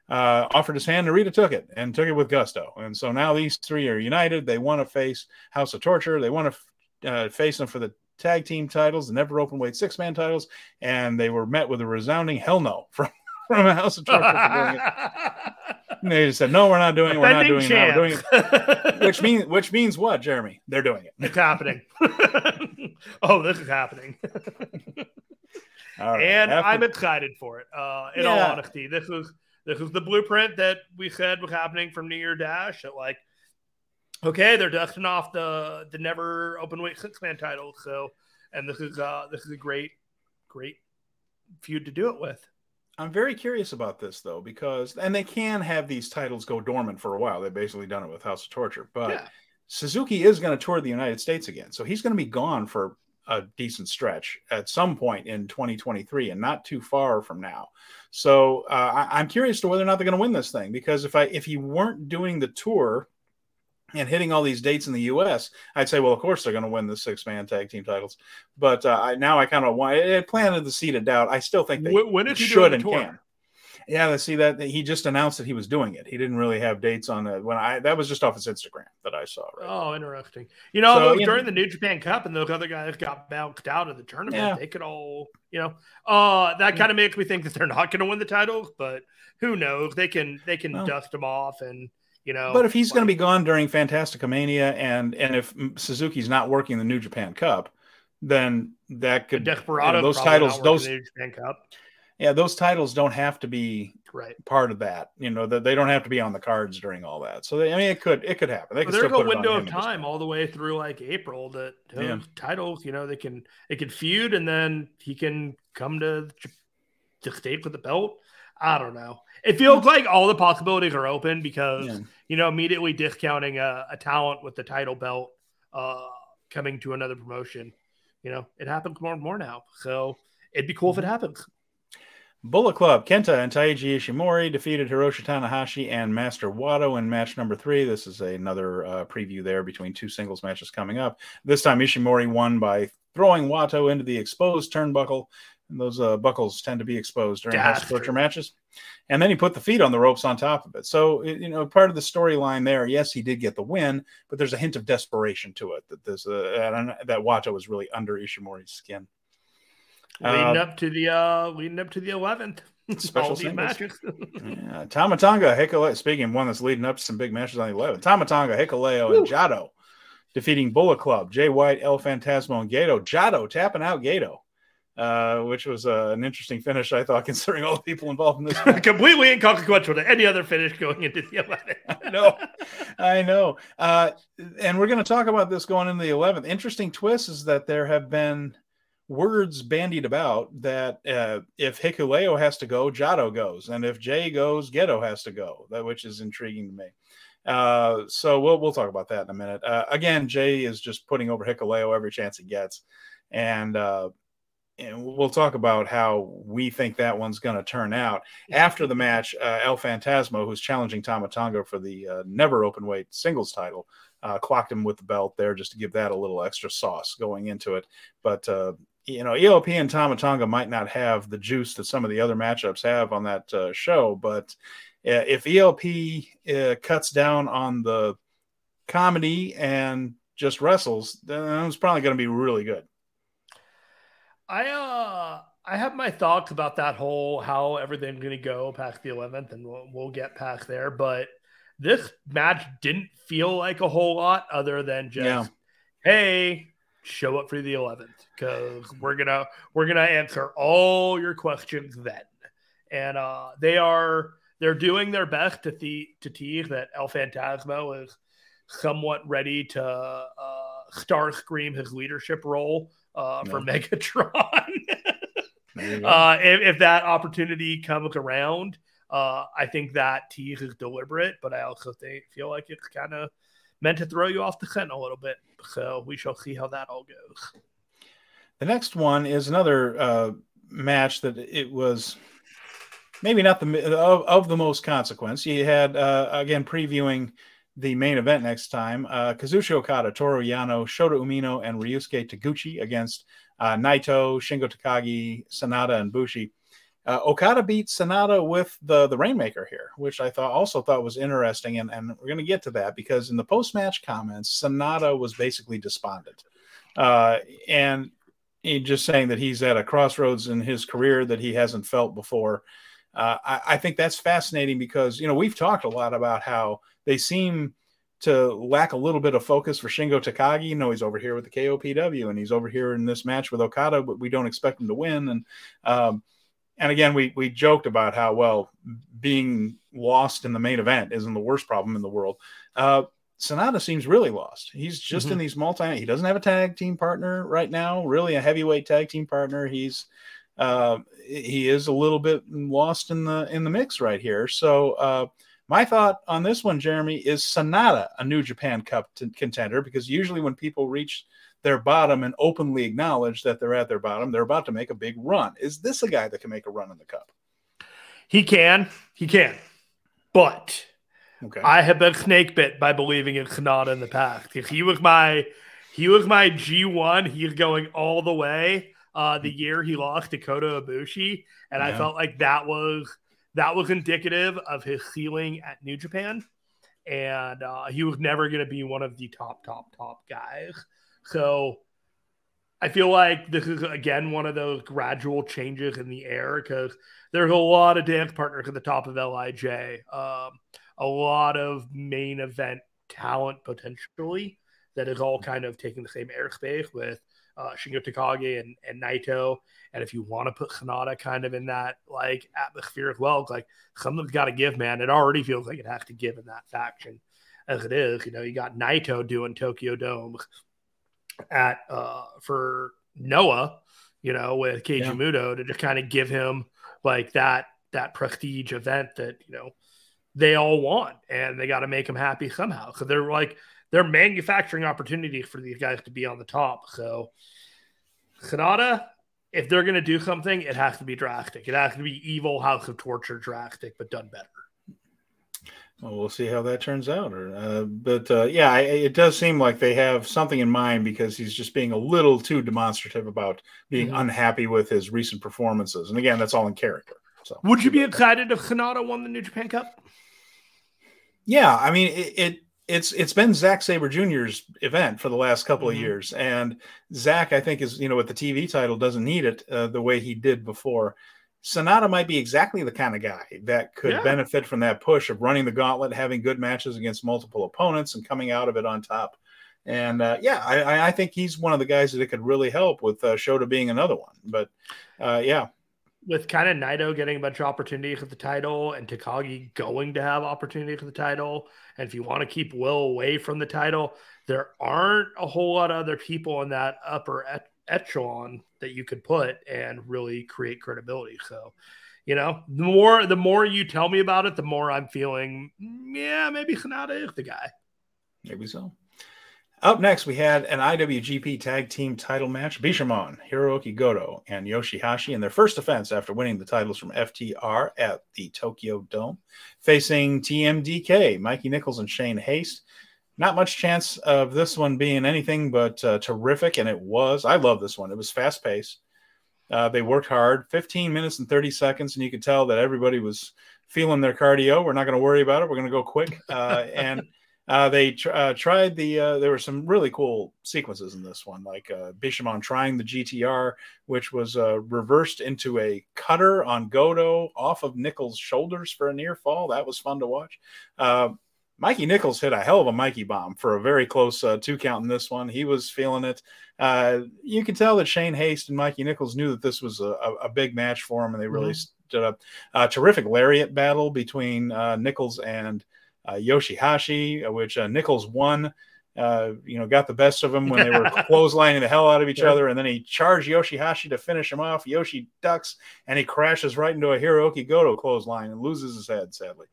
Uh, offered his hand. Narita took it and took it with gusto. And so now these three are united. They want to face House of Torture. They want to uh, face them for the tag team titles, the never open weight six man titles. And they were met with a resounding hell no from from a House of Torture doing it. And they just said, "No, we're not doing it. We're not doing it. We're doing it." which means, which means what, Jeremy? They're doing it. It's happening. <laughs> oh, this is happening. and After... I'm excited for it. Uh, in yeah. all honesty, this is this is the blueprint that we said was happening from New Year Dash. That like, okay, they're dusting off the the never open weight six man title. So, and this is uh this is a great, great feud to do it with. I'm very curious about this though, because and they can have these titles go dormant for a while. They've basically done it with House of Torture, but yeah. Suzuki is going to tour the United States again, so he's going to be gone for a decent stretch at some point in 2023, and not too far from now. So uh, I, am curious to whether or not they're going to win this thing, because if I if he weren't doing the tour and hitting all these dates in the U.S., I'd say, well, of course they're going to win the six-man tag team titles. But uh, I, now I kind of want it planted the seed of doubt. I still think they when, when should and can. Yeah, let's see that he just announced that he was doing it. He didn't really have dates on it when I that was just off his Instagram that I saw. Right? Oh, interesting. You know, so, during know, the New Japan Cup and those other guys got bounced out of the tournament, yeah. they could all, you know, uh, that kind of makes me think that they're not going to win the titles. But who knows? They can they can well, dust them off and you know. But if he's like, going to be gone during Fantasticamania and and if Suzuki's not working the New Japan Cup, then that could Desperado you know, those titles those New Japan Cup. Yeah, those titles don't have to be right part of that. You know that they don't have to be on the cards during all that. So they, I mean, it could it could happen. They well, there's a window of time all the way through like April that uh, yeah. titles. You know they can they can feud and then he can come to to state with the belt. I don't know. It feels like all the possibilities are open because yeah. You know immediately discounting a, a, talent with the title belt uh, coming to another promotion. You know, it happens more and more now. So it'd be cool if it mm-hmm. happens. Bullet Club, Kenta and Taiji Ishimori defeated Hiroshi Tanahashi and Master Wato in match number three. This is another uh, preview there between two singles matches coming up. This time, Ishimori won by throwing Wato into the exposed turnbuckle and those uh, buckles tend to be exposed during House Torture matches. And then he put the feet on the ropes on top of it. So, you know, part of the storyline there, yes, he did get the win, but there's a hint of desperation to it that this uh, that Wato was really under Ishimori's skin. Leading uh, up to the uh leading up to the eleventh. <laughs> Special matches. <laughs> yeah. Tama Tonga, Hikuleo, speaking of one that's leading up to some big matches on the 11th, Tama Tonga, Hikuleo, and Jado defeating Bullet Club, Jay White, El Phantasmo, and Gedo. Jado tapping out Gedo uh, which was uh, an interesting finish, I thought, <laughs> considering all the people involved in this. <laughs> Completely inconsequential to any other finish going into the 11th. <laughs> no. I know. Uh, and we're going to talk about this going into the 11th. Interesting twist is that there have been words bandied about that uh, if Hikuleo has to go, Jado goes. And if Jay goes, Gedo has to go, that, which is intriguing to me. Uh, so we'll, we'll talk about that in a minute. Uh, again, Jay is just putting over Hikuleo every chance he gets. And uh, and we'll talk about how we think that one's going to turn out after the match. Uh, El Phantasmo, who's challenging Tama Tonga for the uh, never open weight singles title, uh, clocked him with the belt there just to give that a little extra sauce going into it. But uh, you know, ELP and Tama Tonga might not have the juice that some of the other matchups have on that uh, show, but if ELP uh, cuts down on the comedy and just wrestles, then it's probably going to be really good. I uh I have my thoughts about that whole how everything's going to go past the 11th, and we'll, we'll get past there. But this match didn't feel like a whole lot other than just, yeah. hey, show up for the 11th because we're gonna we're gonna answer all your questions then. And uh, they are they're doing their best to the to tease that El Phantasmo is somewhat ready to uh, Starscream his leadership role uh, for Megatron. <laughs> uh, if, if, that opportunity comes around, uh, I think that tease is deliberate, but I also think feel like it's kind of meant to throw you off the scent a little bit. So we shall see how that all goes. The next one is another uh, match that it was maybe not the of, of the most consequence. You had uh, again previewing the main event next time. Uh, Kazuchika Okada, Toru Yano, Shota Umino, and Ryusuke Taguchi against uh, Naito, Shingo Takagi, Sanada, and Bushi. Uh, Okada beat Sanada with the the Rainmaker here, which I thought also thought was interesting, and, and we're going to get to that because in the post match comments, Sanada was basically despondent, uh, and he just saying that he's at a crossroads in his career that he hasn't felt before. Uh, I, I think that's fascinating because you know we've talked a lot about how they seem to lack a little bit of focus for Shingo Takagi. You know, he's over here with the KOPW and he's over here in this match with Okada, but we don't expect him to win. And um, and again, we we joked about how well being lost in the main event isn't the worst problem in the world. Uh, Sanada seems really lost. He's just mm-hmm. in these multi. He doesn't have a tag team partner right now. Really, a heavyweight tag team partner. He's uh, he is a little bit lost in the in the mix right here. So uh, my thought on this one, Jeremy, is Sanada a New Japan Cup t- contender? Because usually when people reach their bottom and openly acknowledge that they're at their bottom, they're about to make a big run. Is this a guy that can make a run in the cup? He can. He can. But okay. I have been snake bit by believing in Sanada in the past. If he was my he was my G1, he's going all the way. Uh, the year he lost to Kota Ibushi, and yeah. I felt like that was that was indicative of his ceiling at New Japan. And uh, he was never going to be one of the top, top, top guys. So I feel like this is, again, one of those gradual changes in the air because there's a lot of dance partners at the top of LIJ, um, a lot of main event talent potentially that is all kind of taking the same airspace with uh, Shingo Takagi and, and Naito. And if you want to put Sanada kind of in that like atmosphere as well, like something's got to give, man. It already feels like it has to give in that faction as it is. You know, you got Naito doing Tokyo Dome at uh, for Noah, you know, with Keiji yeah. Muto to just kind of give him like that that prestige event that you know they all want, and they got to make him happy somehow. So they're like they're manufacturing opportunities for these guys to be on the top. So Sanada, if they're going to do something, it has to be drastic. It has to be evil House of Torture drastic, but done better. Well, we'll see how that turns out. Uh, but uh, yeah, I, it does seem like they have something in mind because he's just being a little too demonstrative about being mm-hmm. unhappy with his recent performances. And again, that's all in character. So, would you be excited if Sanada won the New Japan Cup? Yeah, I mean, it, it it's it's been Zack Sabre Jr.'s event for the last couple mm-hmm. of years, and Zack, I think, is you know with the TV title doesn't need it uh, the way he did before. Sanada might be exactly the kind of guy that could yeah. benefit from that push of running the gauntlet, having good matches against multiple opponents, and coming out of it on top. And uh, yeah, I, I, think he's one of the guys that it could really help with uh, Shota being another one. But uh, yeah, with kind of Naito getting a bunch of opportunities at the title and Takagi going to have opportunity for the title, and if you want to keep Will away from the title, there aren't a whole lot of other people in that upper echelon that you could put and really create credibility. So, you know, the more the more you tell me about it, the more I'm feeling, yeah, maybe Sanada is the guy. Maybe so. Up next, we had an IWGP Tag Team title match. Bishamon, Hirooki Goto, and Yoshi Hashi in their first defense after winning the titles from FTR at the Tokyo Dome, facing TMDK, Mikey Nicholls, and Shane Haste. Not much chance of this one being anything but uh, terrific, and it was. I love this one. It was fast paced. Uh, they worked hard, 15 minutes and 30 seconds, and you could tell that everybody was feeling their cardio. We're not going to worry about it. We're going to go quick. Uh, and uh, they tr- uh, tried the. Uh, there were some really cool sequences in this one, like uh, Bishamon trying the GTR, which was uh, reversed into a cutter on Goto off of Nicholls' shoulders for a near fall. That was fun to watch. Uh, Mikey Nicholls hit a hell of a Mikey bomb for a very close uh, two count in this one. He was feeling it. Uh, you can tell that Shane Haste and Mikey Nicholls knew that this was a, a big match for him, and they really mm-hmm. stood up. A terrific lariat battle between uh, Nicholls and Yoshi Hashi, uh, which uh, Nicholls won. Uh, you know, got the best of him when they were <laughs> clotheslining the hell out of each yeah. other, and then he charged Yoshi Hashi to finish him off. Yoshi ducks and he crashes right into a Hirooki Goto clothesline and loses his head, sadly.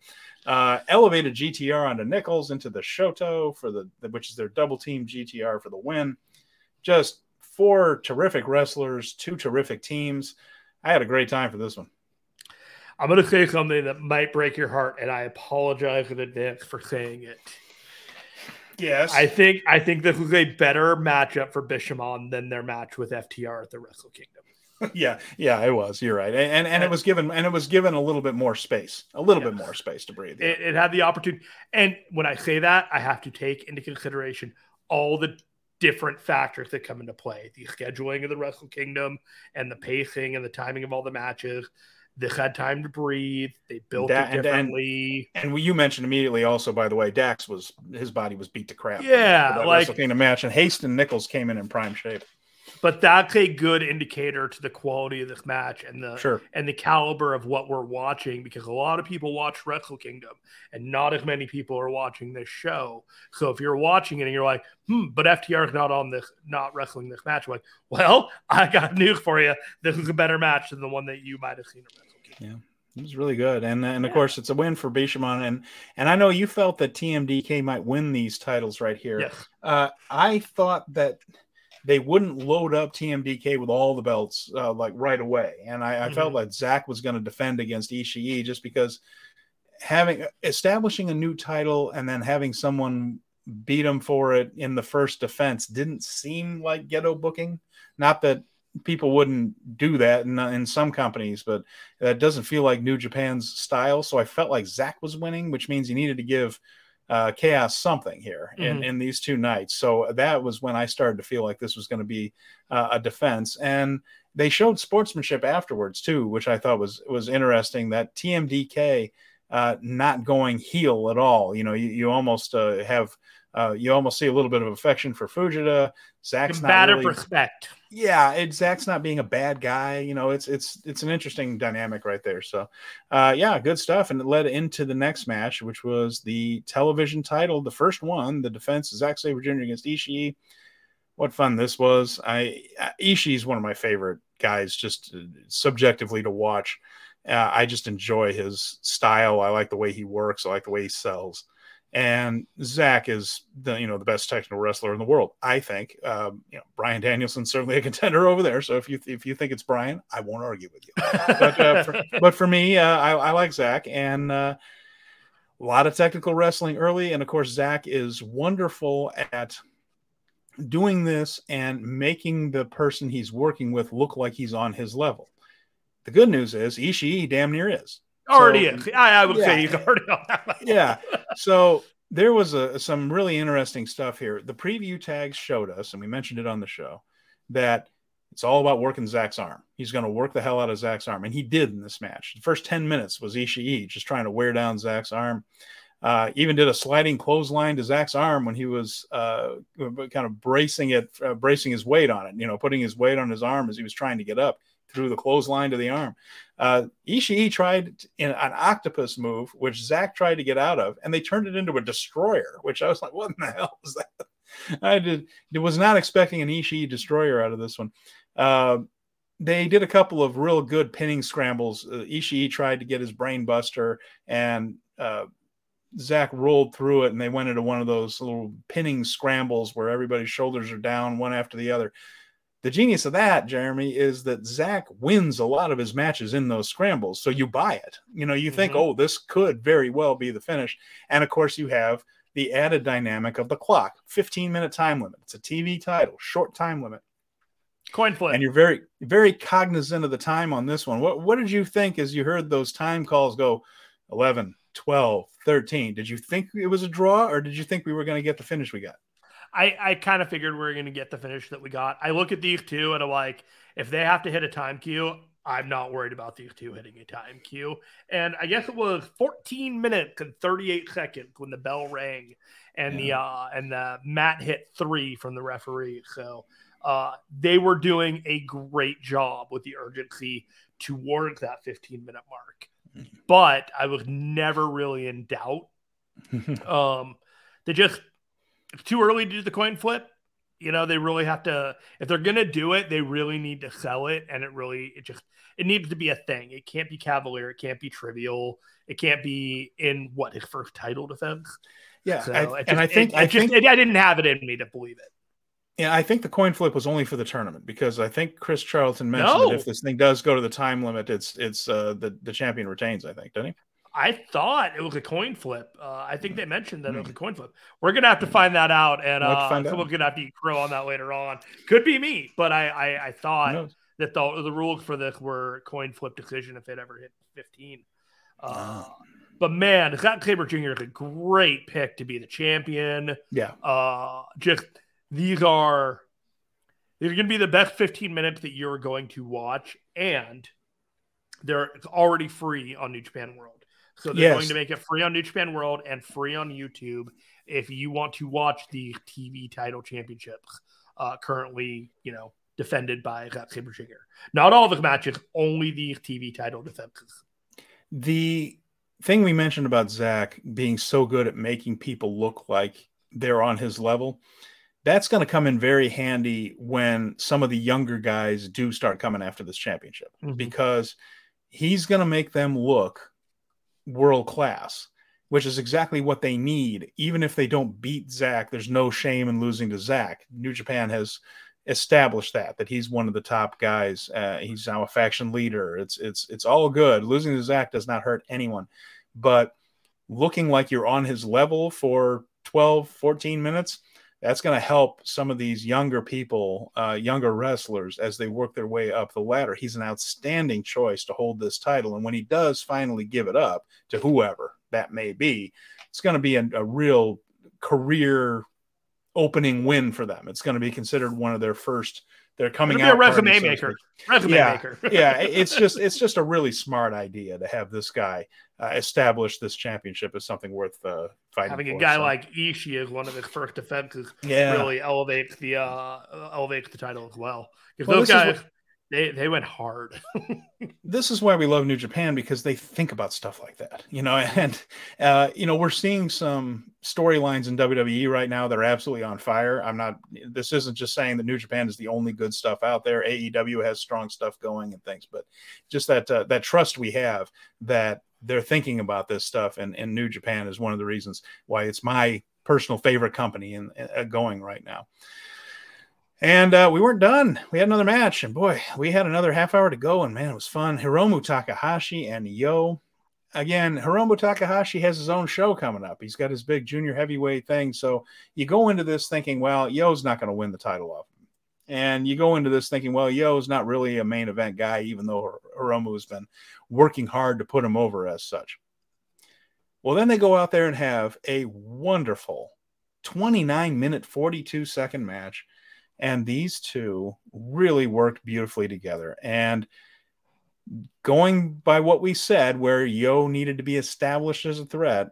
Uh, elevated GTR onto Nicholls into the Shoto for the, which is their double team GTR for the win. Just four terrific wrestlers, two terrific teams. I had a great time for this one. I'm going to say something that might break your heart, and I apologize in advance for saying it. Yes, I think I think this was a better matchup for Bishamon than their match with FTR at the Wrestle Kingdom. <laughs> yeah, yeah, it was. You're right, and and, and it was given and it was given a little bit more space, a little yeah. bit more space to breathe. It, it, had the opportunity, and when I say that, I have to take into consideration all the different factors that come into play: the scheduling of the Wrestle Kingdom, and the pacing and the timing of all the matches. They had time to breathe. They built da- it differently. And, and, and, you mentioned immediately also, by the way, Dax was his body was beat to crap. Yeah, like Wrestle Kingdom match, and Haste and Nicholls came in in prime shape but that's a good indicator to the quality of this match and the sure. and the caliber of what we're watching because a lot of people watch Wrestle Kingdom and not as many people are watching this show. So if you're watching it and you're like, hmm, but FTR is not on this, not wrestling this match, like, well, <laughs> I got news for you. This is a better match than the one that you might have seen at Wrestle Kingdom. Yeah. It was really good, and and of yeah. course it's a win for Bishamon, and and I know you felt that TMDK might win these titles right here. Yes. Uh, I thought that they wouldn't load up TMDK with all the belts uh, like right away. And I, I mm-hmm. felt like Zack was going to defend against Ishii just because having establishing a new title and then having someone beat him for it in the first defense didn't seem like Gedo booking. Not that people wouldn't do that in, in some companies, but that doesn't feel like New Japan's style. So I felt like Zack was winning, which means he needed to give uh, chaos something here in, mm-hmm. in these two nights. So that was when I started to feel like this was going to be uh, a defense. And they showed sportsmanship afterwards too, which I thought was was interesting. That TMDK uh, not going heel at all. You know, you, you almost uh, have uh, you almost see a little bit of affection for Fujita. Zack's not really, respect. Yeah, it, Zack's not being a bad guy. You know, it's it's it's an interesting dynamic right there. So, uh, yeah, good stuff. And it led into the next match, which was the television title, the first one, the defense of Zack Sabre Jr. against Ishii. What fun this was! I Ishii is one of my favorite guys, just uh, subjectively to watch. Uh, I just enjoy his style. I like the way he works. I like the way he sells. And Zack is the you know the best technical wrestler in the world, I think. Um, you know, Bryan Danielson's certainly a <laughs> contender over there. So if you if you think it's Bryan, I won't argue with you. but uh, for, <laughs> but for me, uh, I, I, like Zack and uh, a lot of technical wrestling early, and of course Zack is wonderful at doing this and making the person he's working with look like he's on his level. The good news is Ishii damn near is. Already so, is. I, I would yeah, say he's already on that level. Yeah. So there was a, some really interesting stuff here. The preview tags showed us, and we mentioned it on the show, that it's all about working Zack's arm. He's going to work the hell out of Zack's arm, and he did in this match. The first 10 minutes was Ishii just trying to wear down Zack's arm. Uh, even did a sliding clothesline to Zack's arm when he was uh, kind of bracing it, uh, bracing his weight on it, you know, putting his weight on his arm as he was trying to get up through the clothesline to the arm. Uh, Ishii tried in an octopus move, which Zack tried to get out of, and they turned it into a destroyer, which I was like, what in the hell is that? <laughs> I did was not expecting an Ishii destroyer out of this one. Uh, they did a couple of real good pinning scrambles. Uh, Ishii tried to get his brain buster, and uh, Zack rolled through it, and they went into one of those little pinning scrambles where everybody's shoulders are down one after the other the genius of that, Jeremy, is that Zack wins a lot of his matches in those scrambles. So you buy it. You know, you mm-hmm. think, oh, this could very well be the finish. And of course, you have the added dynamic of the clock 15 minute time limit. It's a TV title, short time limit. Coin flip. And you're very, very cognizant of the time on this one. What, what did you think as you heard those time calls go 11, 12, 13. Did you think it was a draw or did you think we were going to get the finish we got? I, I kind of figured we were going to get the finish that we got. I look at these two and I'm like, if they have to hit a time cue, I'm not worried about these two hitting a time cue. And I guess it was 14 minutes and 38 seconds when the bell rang and yeah. the uh and the Matt hit three from the referee. So uh they were doing a great job with the urgency towards that 15 minute mark. Mm-hmm. But I was never really in doubt. <laughs> um they just it's too early to do the coin flip. You know, they really have to if they're gonna do it, they really need to sell it, and it really it just it needs to be a thing. It can't be cavalier. It can't be trivial. It can't be in what his first title defense. Yeah, so I, just, and I think it, I just, think I didn't have it in me to believe it. Yeah, I think the coin flip was only for the tournament because I think Chris Charlton mentioned No. that if this thing does go to the time limit, it's it's uh, the the champion retains. I think, didn't he? I thought it was a coin flip. Uh, I think they mentioned that it was a coin flip. We're gonna have to find that out, and We'll uh, out. someone's gonna have to eat crow on that later on. Could be me, but I I, I thought that the the rules for this were coin flip decision if it ever hit fifteen. Uh, Ah. But man, Zack Sabre Jr. is a great pick to be the champion. Yeah, Uh, just these are these are going to be the best 15 minutes that you're going to watch, and they're it's already free on New Japan World. So they're Yes. going to make it free on New Japan World and free on YouTube if you want to watch the TV title championships. Uh, currently, you know, defended by Sabre Jr. Not all of his matches, only the TV title defenses. the thing we mentioned about Zack being so good at making people look like they're on his level, that's going to come in very handy when some of the younger guys do start coming after this championship Mhm. because he's going to make them look world class, which is exactly what they need. Even if they don't beat Zack, there's no shame in losing to Zack. New Japan has established that that he's one of the top guys. Uh, he's now a faction leader. It's it's it's all good. Losing to Zack does not hurt anyone, but looking like you're on his level for 12, 14 minutes, that's going to help some of these younger people, uh, younger wrestlers, as they work their way up the ladder. He's an outstanding choice to hold this title. And when he does finally give it up to whoever that may be, it's going to be a, a real career opening win for them. It's going to be considered one of their first. They're coming It'll be a out resume maker. Resume Yeah. maker. <laughs> yeah, it- it's just it's just a really smart idea to have this guy uh, establish this championship as something worth uh, fighting. Having a guy so. like Ishii as one of his first defenses yeah, really elevates the uh elevates the title as well. Because Well, those guys what- they they went hard. <laughs> this is why we love New Japan because they think about stuff like that, you know. <laughs> And uh, you know, we're seeing some storylines in WWE right now that are absolutely on fire. I'm not. This isn't just saying that New Japan is the only good stuff out there. AEW has strong stuff going and things, but just that uh, that trust we have that they're thinking about this stuff, and and New Japan is one of the reasons why it's my personal favorite company in uh, going right now. And uh, we weren't done. We had another match, and boy, we had another half hour to go, and man, it was fun. Hiromu Takahashi and YOH. Again, Hiromu Takahashi has his own show coming up. He's got his big junior heavyweight thing. So you go into this thinking, well, YOH's not going to win the title off him. And you go into this thinking, well, YOH's not really a main event guy, even though Hiromu has been working hard to put him over as such. Well, then they go out there and have a wonderful 29 minute, 42 second match and these two really worked beautifully together. And going by what we said where YOH needed to be established as a threat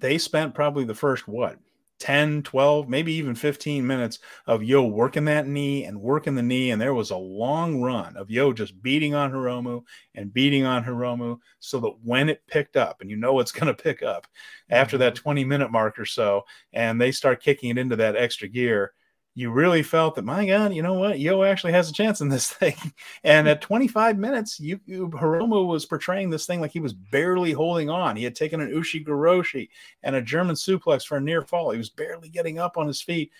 they spent probably the first what 10 12 maybe even 15 minutes of YOH working that knee and working the knee. And there was a long run of YOH just beating on hiromu and beating on hiromu so that when it picked up and you know it's <laughs> going to pick up after that mm-hmm. 20 minute mark or so and they start kicking it into that extra gear you really felt that my god you know what? YOH actually has a chance in this <laughs> thing. And at 25 minutes you, you hiromu was portraying this thing like he was barely holding on. He had taken an ushi goroshi and a german suplex for a near fall. He was barely getting up on his feet.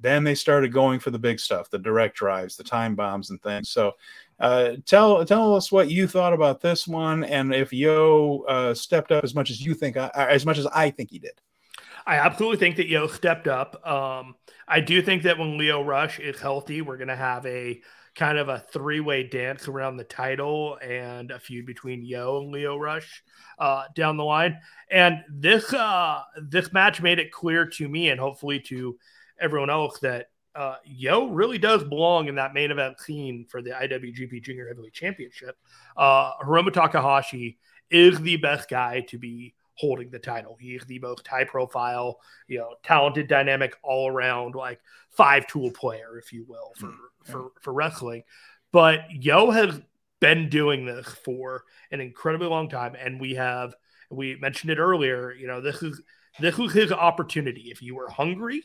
Then they started going for the big stuff the direct drives the time bombs and things. So uh, tell tell us what you thought about this one and if YOH uh, stepped up as much as you think I, as much as i think he did I absolutely think that YOH stepped up. Um, I do think that when Lio Rush is healthy, we're going to have a kind of a three way dance around the title and a feud between YOH and Lio Rush uh, down the line. And this uh, this match made it clear to me and hopefully to everyone else that uh, YOH really does belong in that main event scene for the IWGP Junior Heavyweight Championship. Uh, Hiromu Takahashi is the best guy to be holding the title. He is the most high profile, you know, talented, dynamic, all around, like five tool player, if you will, for, mm-hmm. for, for wrestling. But YOH has been doing this for an incredibly long time. And we have, we mentioned it earlier, you know, this is, this was his opportunity. If you were hungry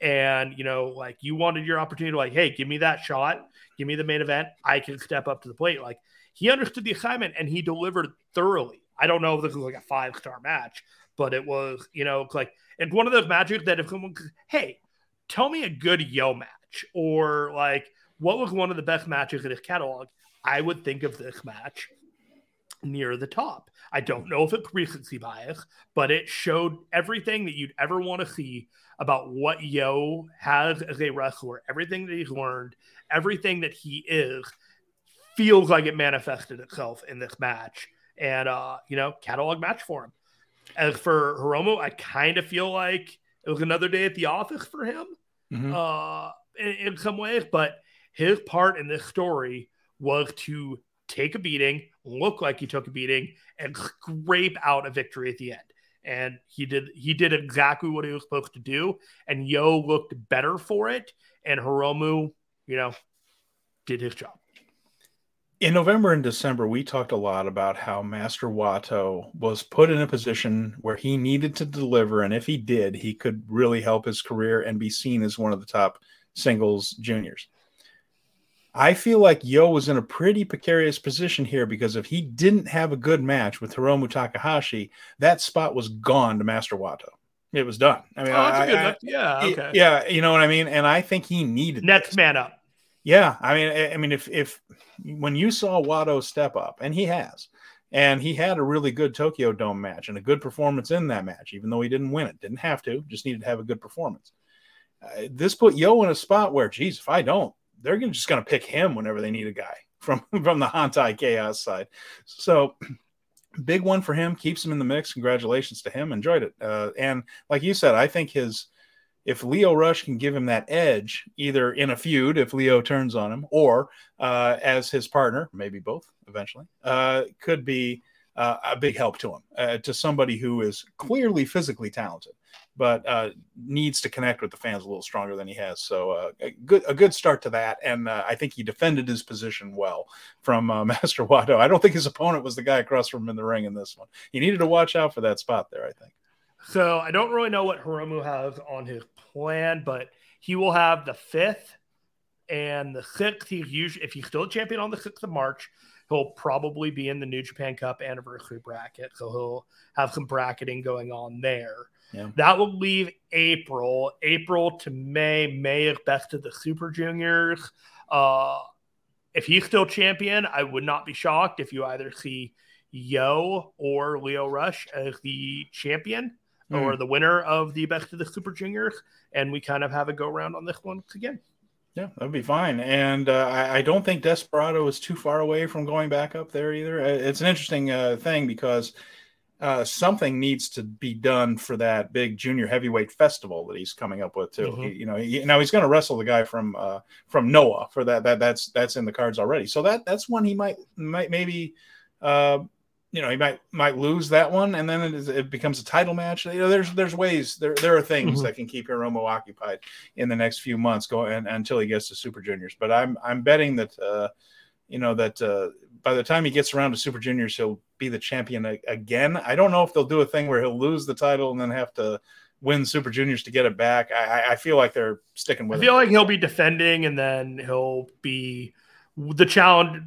and, you know, like you wanted your opportunity, like, hey, give me that shot, give me the main event, I can step up to the plate. Like, he understood the assignment and he delivered thoroughly. I don't know if this was like a five star match, but it was, you know, like it's one of those matches that if someone, hey, tell me a good YOH match or like what was one of the best matches in his catalog, I would think of this match near the top. I don't know if it's recency bias, but it showed everything that you'd ever want to see about what YOH has as a wrestler, everything that he's learned, everything that he is feels like it manifested itself in this match and uh, you know, catalog match for him. As for Hiromu, I kind of feel like it was another day at the office for him, mm-hmm. uh, in, in some ways. But his part in this story was to take a beating, look like he took a beating, and scrape out a victory at the end. And he did he did exactly what he was supposed to do. And YOH looked better for it. And Hiromu, you know, did his job in November and December, we talked a lot about how Master Wato was put in a position where he needed to deliver. And if he did, he could really help his career and be seen as one of the top singles juniors. I feel like YOH was in a pretty precarious position here because if he didn't have a good match with Hiromu Takahashi, that spot was gone to Master Wato. It was done. I mean, oh, I, I, yeah, okay. yeah, you know what I mean. And I think he needed next this. man up. Yeah, I mean, I mean, if if when you saw Wato step up, and he has, and he had a really good Tokyo Dome match and a good performance in that match, even though he didn't win it, didn't have to, just needed to have a good performance. Uh, this put YOH in a spot where, geez, if I don't, they're gonna, just going to pick him whenever they need a guy <laughs> from from the Hontai Chaos side. So. <clears throat> Big one for him, keeps him in the mix. Congratulations to him. Enjoyed it. Uh, and like you said, I think his if Lio Rush can give him that edge, either in a feud if Lio turns on him, or uh, as his partner, maybe both eventually, uh, could be uh, a big help to him, uh, to somebody who is clearly physically talented, but uh, needs to connect with the fans a little stronger than he has. So uh, a good a good start to that, and I think he defended his position well from <laughs> Master Wato. I don't think his opponent was the guy across from him in the ring in this one. He needed to watch out for that spot there. I think. So I don't really know what Hiromu has on his plan, but he will have the fifth and the sixth. He usually, if he's still a champion on the sixth of March, he'll probably be in the New Japan Cup anniversary bracket. So he'll have some bracketing going on there. Yeah. That will leave April, April to May. May is best of the Super Juniors. Uh, if he's still champion, I would not be shocked if you either see YOH or Lio Rush as the champion mm. or the winner of the best of the Super Juniors, and we kind of have a go around on this one again. Yeah, that'd be fine. And uh, I, I, don't think Desperado is too far away from going back up there either. It's an interesting uh, thing because uh, something needs to be done for that big junior heavyweight festival that he's coming up with too. Mm-hmm. He, you know, he, now he's going to wrestle the guy from uh, from Noah for that. That that's that's in the cards already. So that that's one he might might maybe uh, you know he might might lose that one and then it, is, it becomes a title match you know there's there's ways there there are things mm-hmm. that can keep Hiromu occupied in the next few months going until he gets to super juniors but i'm i'm betting that uh you know that uh by the time he gets around to super juniors he'll be the champion again i don't know if they'll do a thing where he'll lose the title and then have to win super juniors to get it back i i feel like they're sticking with i feel it. like he'll be defending and then he'll be the challenge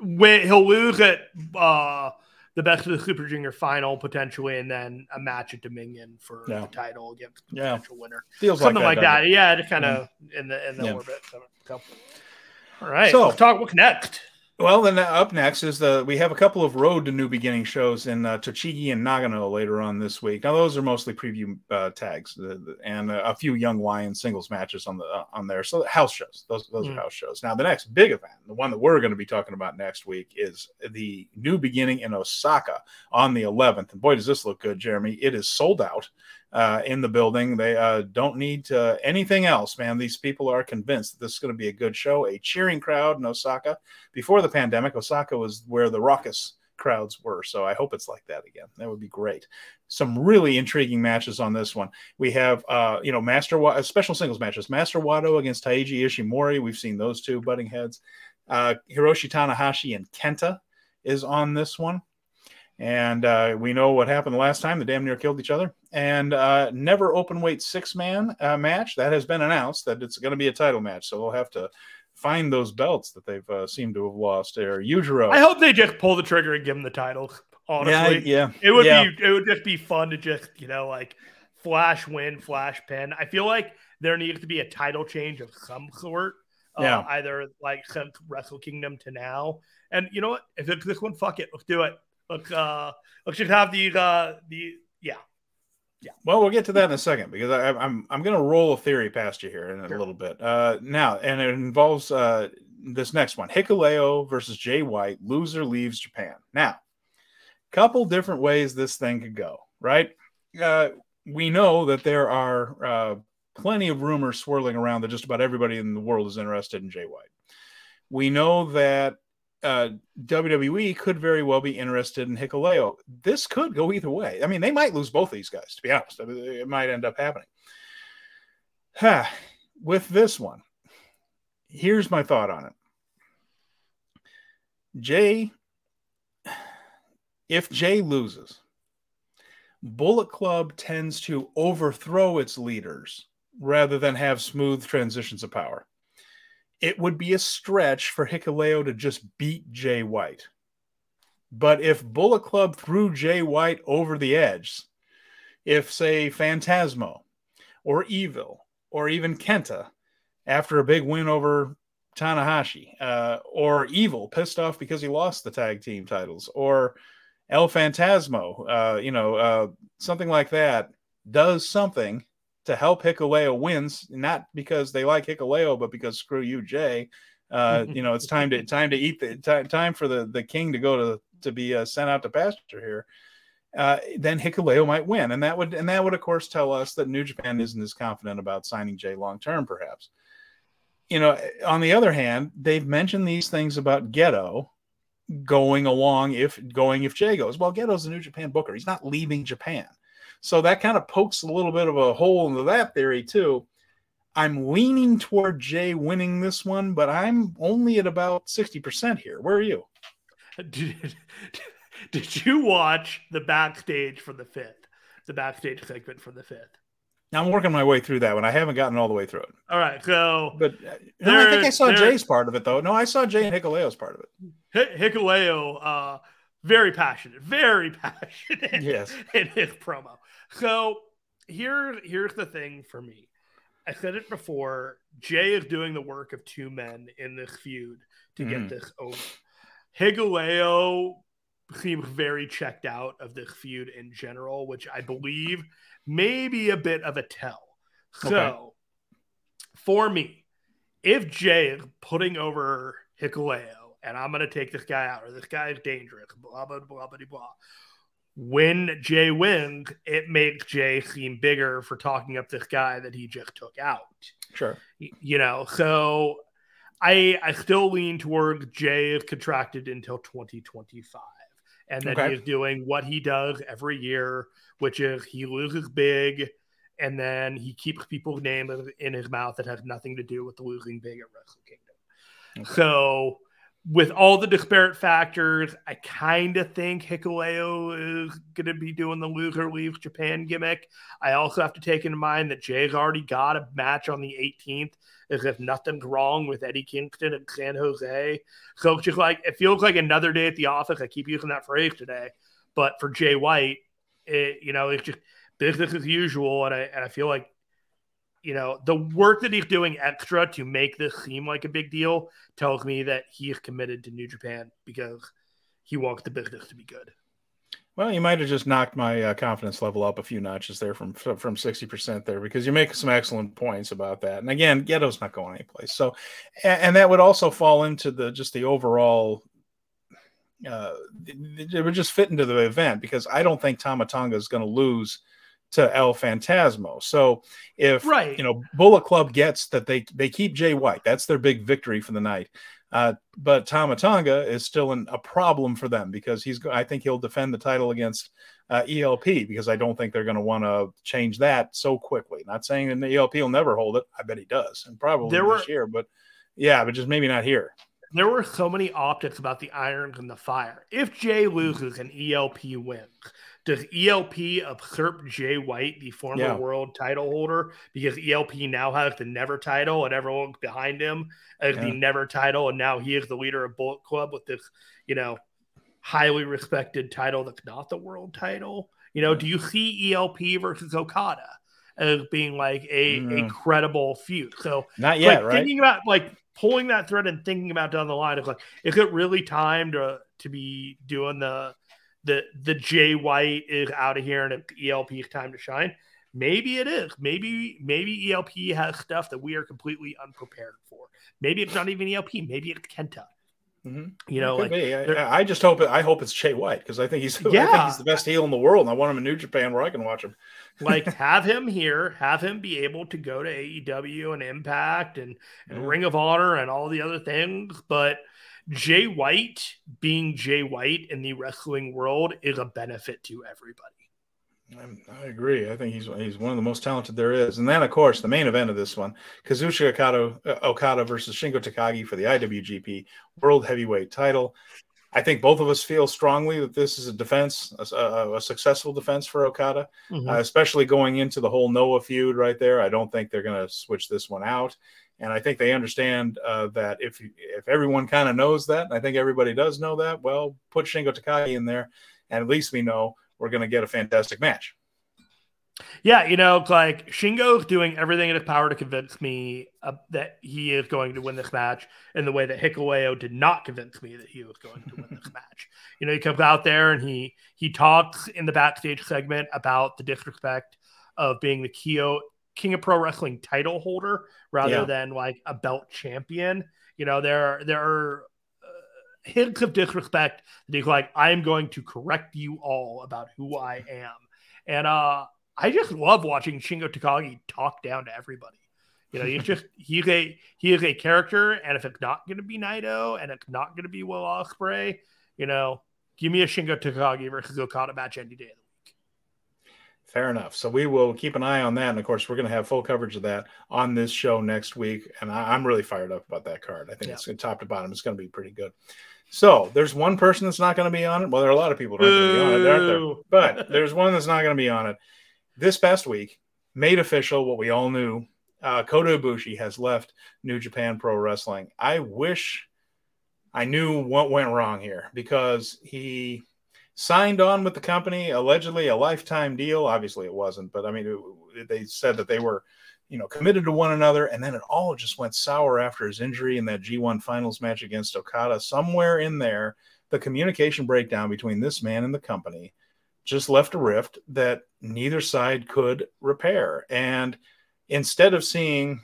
when he'll lose at uh, the best of the Super Junior final potentially, and then a match at Dominion for yeah. the title against the yeah. potential winner. Feels something like that. Like that. Yeah, just kind of yeah. in the in the yeah. orbit. So, all right, so let's talk. What's next? Well, then uh, up next is the we have a couple of road to new beginning shows in uh, Tochigi and Nagano later on this week. Now those are mostly preview uh, tags and a few Young Lion singles matches on the uh, on there. So house shows. Those those mm. are house shows. Now the next big event, the one that we're going to be talking about next week, is the new beginning in Osaka on the 11th. And boy, does this look good, Jeremy! It is sold out uh, in the building. They uh, don't need anything else, man. These people are convinced that this is going to be a good show. A cheering crowd in Osaka. Before the pandemic, Osaka was where the raucous crowds were. So I hope it's like that again. That would be great. Some really intriguing matches on this one. We have, uh, you know, Master Wa- uh, special singles matches. Master Wato against Taiji Ishimori. We've seen those two butting heads. Uh, Hiroshi Tanahashi and Kenta is on this one. And uh, we know what happened the last time. They damn near killed each other. And uh, never open weight six man uh, match. That has been announced that it's going to be a title match. So they'll have to find those belts that they've uh, seemed to have lost there. Yujiro. I hope they just pull the trigger and give him the title. Honestly, yeah, yeah. it would yeah. be it would just be fun to just you know like flash win, flash pin. I feel like there needs to be a title change of some sort. Uh, yeah, either like since Wrestle Kingdom to now. And you know what? If it's this one, fuck it, let's do it. Let's uh, let's just have the uh, the yeah. Yeah. Well, we'll get to that in a second because I, am I'm, I'm going to roll a theory past you here in sure. a little bit. Uh, now, and it involves uh, this next one: Hikuleo versus Jay White. Loser leaves Japan. Now, couple different ways this thing could go. Right? Uh, we know that there are uh, plenty of rumors swirling around that just about everybody in the world is interested in Jay White. We know that uh, WWE could very well be interested in Hikuleo. This could go either way. I mean, they might lose both these guys, to be honest. I mean, it might end up happening. With this one, here's my thought on it. Jay, if Jay loses, Bullet Club tends to overthrow its leaders rather than have smooth transitions of power it would be a stretch for Hikuleo to just beat Jay White. But if Bullet Club threw Jay White over the edge, if, say, Phantasmo or Evil or even Kenta, after a big win over Tanahashi, uh, or Evil pissed off because he lost the tag team titles, or El Phantasmo, uh, you know, uh, something like that, does something to help Hikuleo wins, not because they like Hikuleo, but because screw you, Jay. Uh, <laughs> you know, it's time to time to eat the time time for the the king to go to to be uh, sent out to pasture here. Uh, then Hikuleo might win, and that would and that would of course tell us that New Japan isn't as confident about signing Jay long term, perhaps. You know, on the other hand, they've mentioned these things about Gedo going along if going if Jay goes. Well, Gedo's a New Japan booker; he's not leaving Japan. So that kind of pokes a little bit of a hole into that theory too. I'm leaning toward Jay winning this one, but I'm only at about 60% here. Where are you? <laughs> Did, <laughs> did you watch the backstage for the fifth? The backstage segment for the fifth? Now I'm working my way through that one. I haven't gotten all the way through it. All right, so but uh, no, I think I saw Jay's part of it though. No, I saw Jay and Hikuleo's part of it. Hikuleo, uh, very passionate, very <laughs> passionate. Yes, in his promo. So here, here's the thing for me. I said it before. Jay is doing the work of two men in this feud to mm. get this over. Hikuleo seems very checked out of this feud in general, which I believe may be a bit of a tell. So, okay. for me, if Jay is putting over Hikuleo, and I'm going to take this guy out, or this guy is dangerous, blah, blah, blah, blah, blah, when Jay wins, it makes Jay seem bigger for talking up this guy that he just took out. Sure. You know, so I I still lean towards Jay is contracted until 2025. And that okay. he's doing what he does every year, which is he loses big and then he keeps people's name in his mouth that has nothing to do with the losing big at Wrestle Kingdom. Okay. So with all the disparate factors, I kind of think Hikuleo is going to be doing the loser leaves Japan gimmick. I also have to take into mind that Jay's already got a match on the 18th, as if nothing's wrong with Eddie Kingston and San Jose. So it's just like it feels like another day at the office. I keep using that phrase today, but for Jay White, it, you know, it's just business as usual, and I and I feel like you know, the work that he's doing extra to make this seem like a big deal tells me that he committed to New Japan because he wants the business to be good. Well, you might have just knocked my uh, confidence level up a few notches there from from sixty percent there because you make some excellent points about that. And again, Gedo's not going anyplace. So, and, and that would also fall into the just the overall. Uh, it would just fit into the event because I don't think Tama Tonga is going to lose to El Phantasmo. So if right. you know Bullet Club gets that they they keep Jay White, that's their big victory for the night. Uh, but Tama Tonga is still an, a problem for them because he's. I think he'll defend the title against uh, ELP because I don't think they're going to want to change that so quickly. Not saying that the ELP will never hold it. I bet he does, and probably there this were, year. But yeah, but just maybe not here. There were so many optics about the irons and the fire. If Jay loses and ELP wins, does ELP usurp Jay White, the former yeah. world title holder, because ELP now has the never title and everyone behind him as yeah. the never title, and now he is the leader of Bullet Club with this, you know, highly respected title that's not the world title. You know, do you see ELP versus Okada as being like a, mm. a credible feud? So not yet, like, right? Thinking about like pulling that thread and thinking about down the line of like, is it really time to to be doing the the the Jay White is out of here and ELP is time to shine. Maybe it is. Maybe maybe ELP has stuff that we are completely unprepared for. Maybe it's not even ELP. Maybe it's Kenta. Mm-hmm. You know, like, I, I, just hope it, I hope it's Jay White because I think he's yeah. <laughs> I think he's the best heel in the world, and I want him in New Japan where I can watch him. <laughs> like have him here, have him be able to go to AEW and Impact and, and mm-hmm. Ring of Honor and all the other things, but Jay White being Jay White in the wrestling world is a benefit to everybody. I agree. I think he's he's one of the most talented there is. And then, of course, the main event of this one: Kazuchika Okada, uh, Okada versus Shingo Takagi for the IWGP World Heavyweight Title. I think both of us feel strongly that this is a defense, a, a successful defense for Okada, mm-hmm. uh, especially going into the whole Noah feud right there. I don't think they're going to switch this one out. And I think they understand uh, that if if everyone kind of knows that, I think everybody does know that. Well, put Shingo Takagi in there, and at least we know we're going to get a fantastic match. Yeah, you know, like Shingo's doing everything in his power to convince me uh, that he is going to win this match in the way that Hikuleo did not convince me that he was going to win this <laughs> match. You know, he comes out there and he he talks in the backstage segment about the disrespect of being the Kyo King of Pro Wrestling title holder rather yeah. than like a belt champion. You know, there there are uh, hints of disrespect that he's like, I'm going to correct you all about who I am. And uh I just love watching Shingo Takagi talk down to everybody. You know, he's just <laughs> he's a he is a character, and if it's not gonna be Naito and it's not gonna be Will Ospreay, you know, give me a Shingo Takagi versus Okada match any day Fair enough. So we will keep an eye on that, and of course, we're going to have full coverage of that on this show next week. And I, am really fired up about that card. I think yeah. it's top to bottom. It's going to be pretty good. So there's one person that's not going to be on it. Well, there are a lot of people that aren't going to be on it, aren't there? But <laughs> there's one that's not going to be on it. This past week, made official what we all knew. Uh, Kota Ibushi has left New Japan Pro Wrestling. I wish I knew what went wrong here because he signed on with the company, allegedly a lifetime deal. Obviously, it wasn't, but I mean, it, they said that they were, you know, committed to one another, and then it all just went sour after his injury in that G1 Finals match against Okada. Somewhere in there, the communication breakdown between this man and the company just left a rift that neither side could repair. And instead of seeing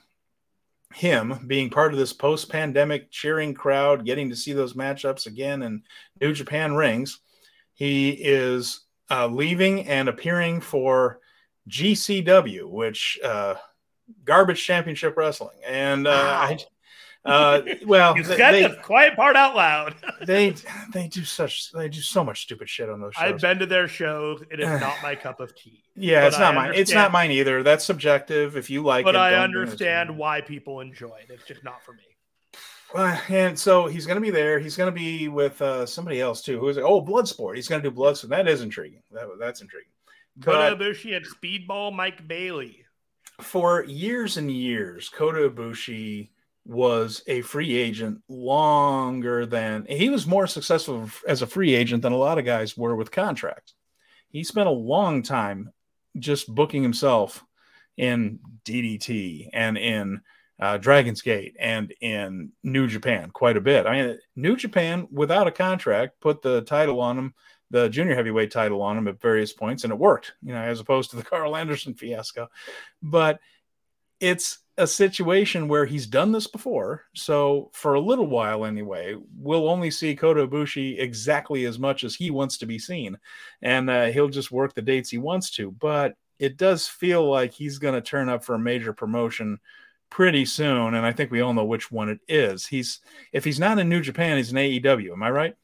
him being part of this post-pandemic cheering crowd, getting to see those matchups again in New Japan rings he is uh, leaving and appearing for GCW, which uh, Garbage Championship Wrestling, and uh, wow. I. Uh, well, <laughs> you said they, the quiet part out loud. <laughs> they they do such they do so much stupid shit on those shows. I've been to their shows. It is <sighs> not my cup of tea. Yeah, it's not mine. It's not mine either. That's subjective. If you like but it, I understand why people enjoy it. It's just not for me. Uh, and so he's going to be there. He's going to be with uh, somebody else too. Who is it? Oh, Bloodsport. He's going to do Bloodsport. That is intriguing. That, that's intriguing. Kota Ibushi and Speedball Mike Bailey. For years and years, Kota Ibushi was a free agent longer than he was more successful as a free agent than a lot of guys were with contracts. He spent a long time just booking himself in DDT and in uh, Dragon's Gate and in New Japan quite a bit. I mean, New Japan, without a contract, put the title on him, the junior heavyweight title on him at various points, and it worked, you know, as opposed to the <laughs> Karl Anderson fiasco. But it's a situation where he's done this before. So for a little while anyway, we'll only see Kota Ibushi exactly as much as he wants to be seen, and uh, he'll just work the dates he wants to. But it does feel like he's going to turn up for a major promotion pretty soon, and I think we all know which one it is. He's if he's not in New Japan, he's in AEW. Am I right?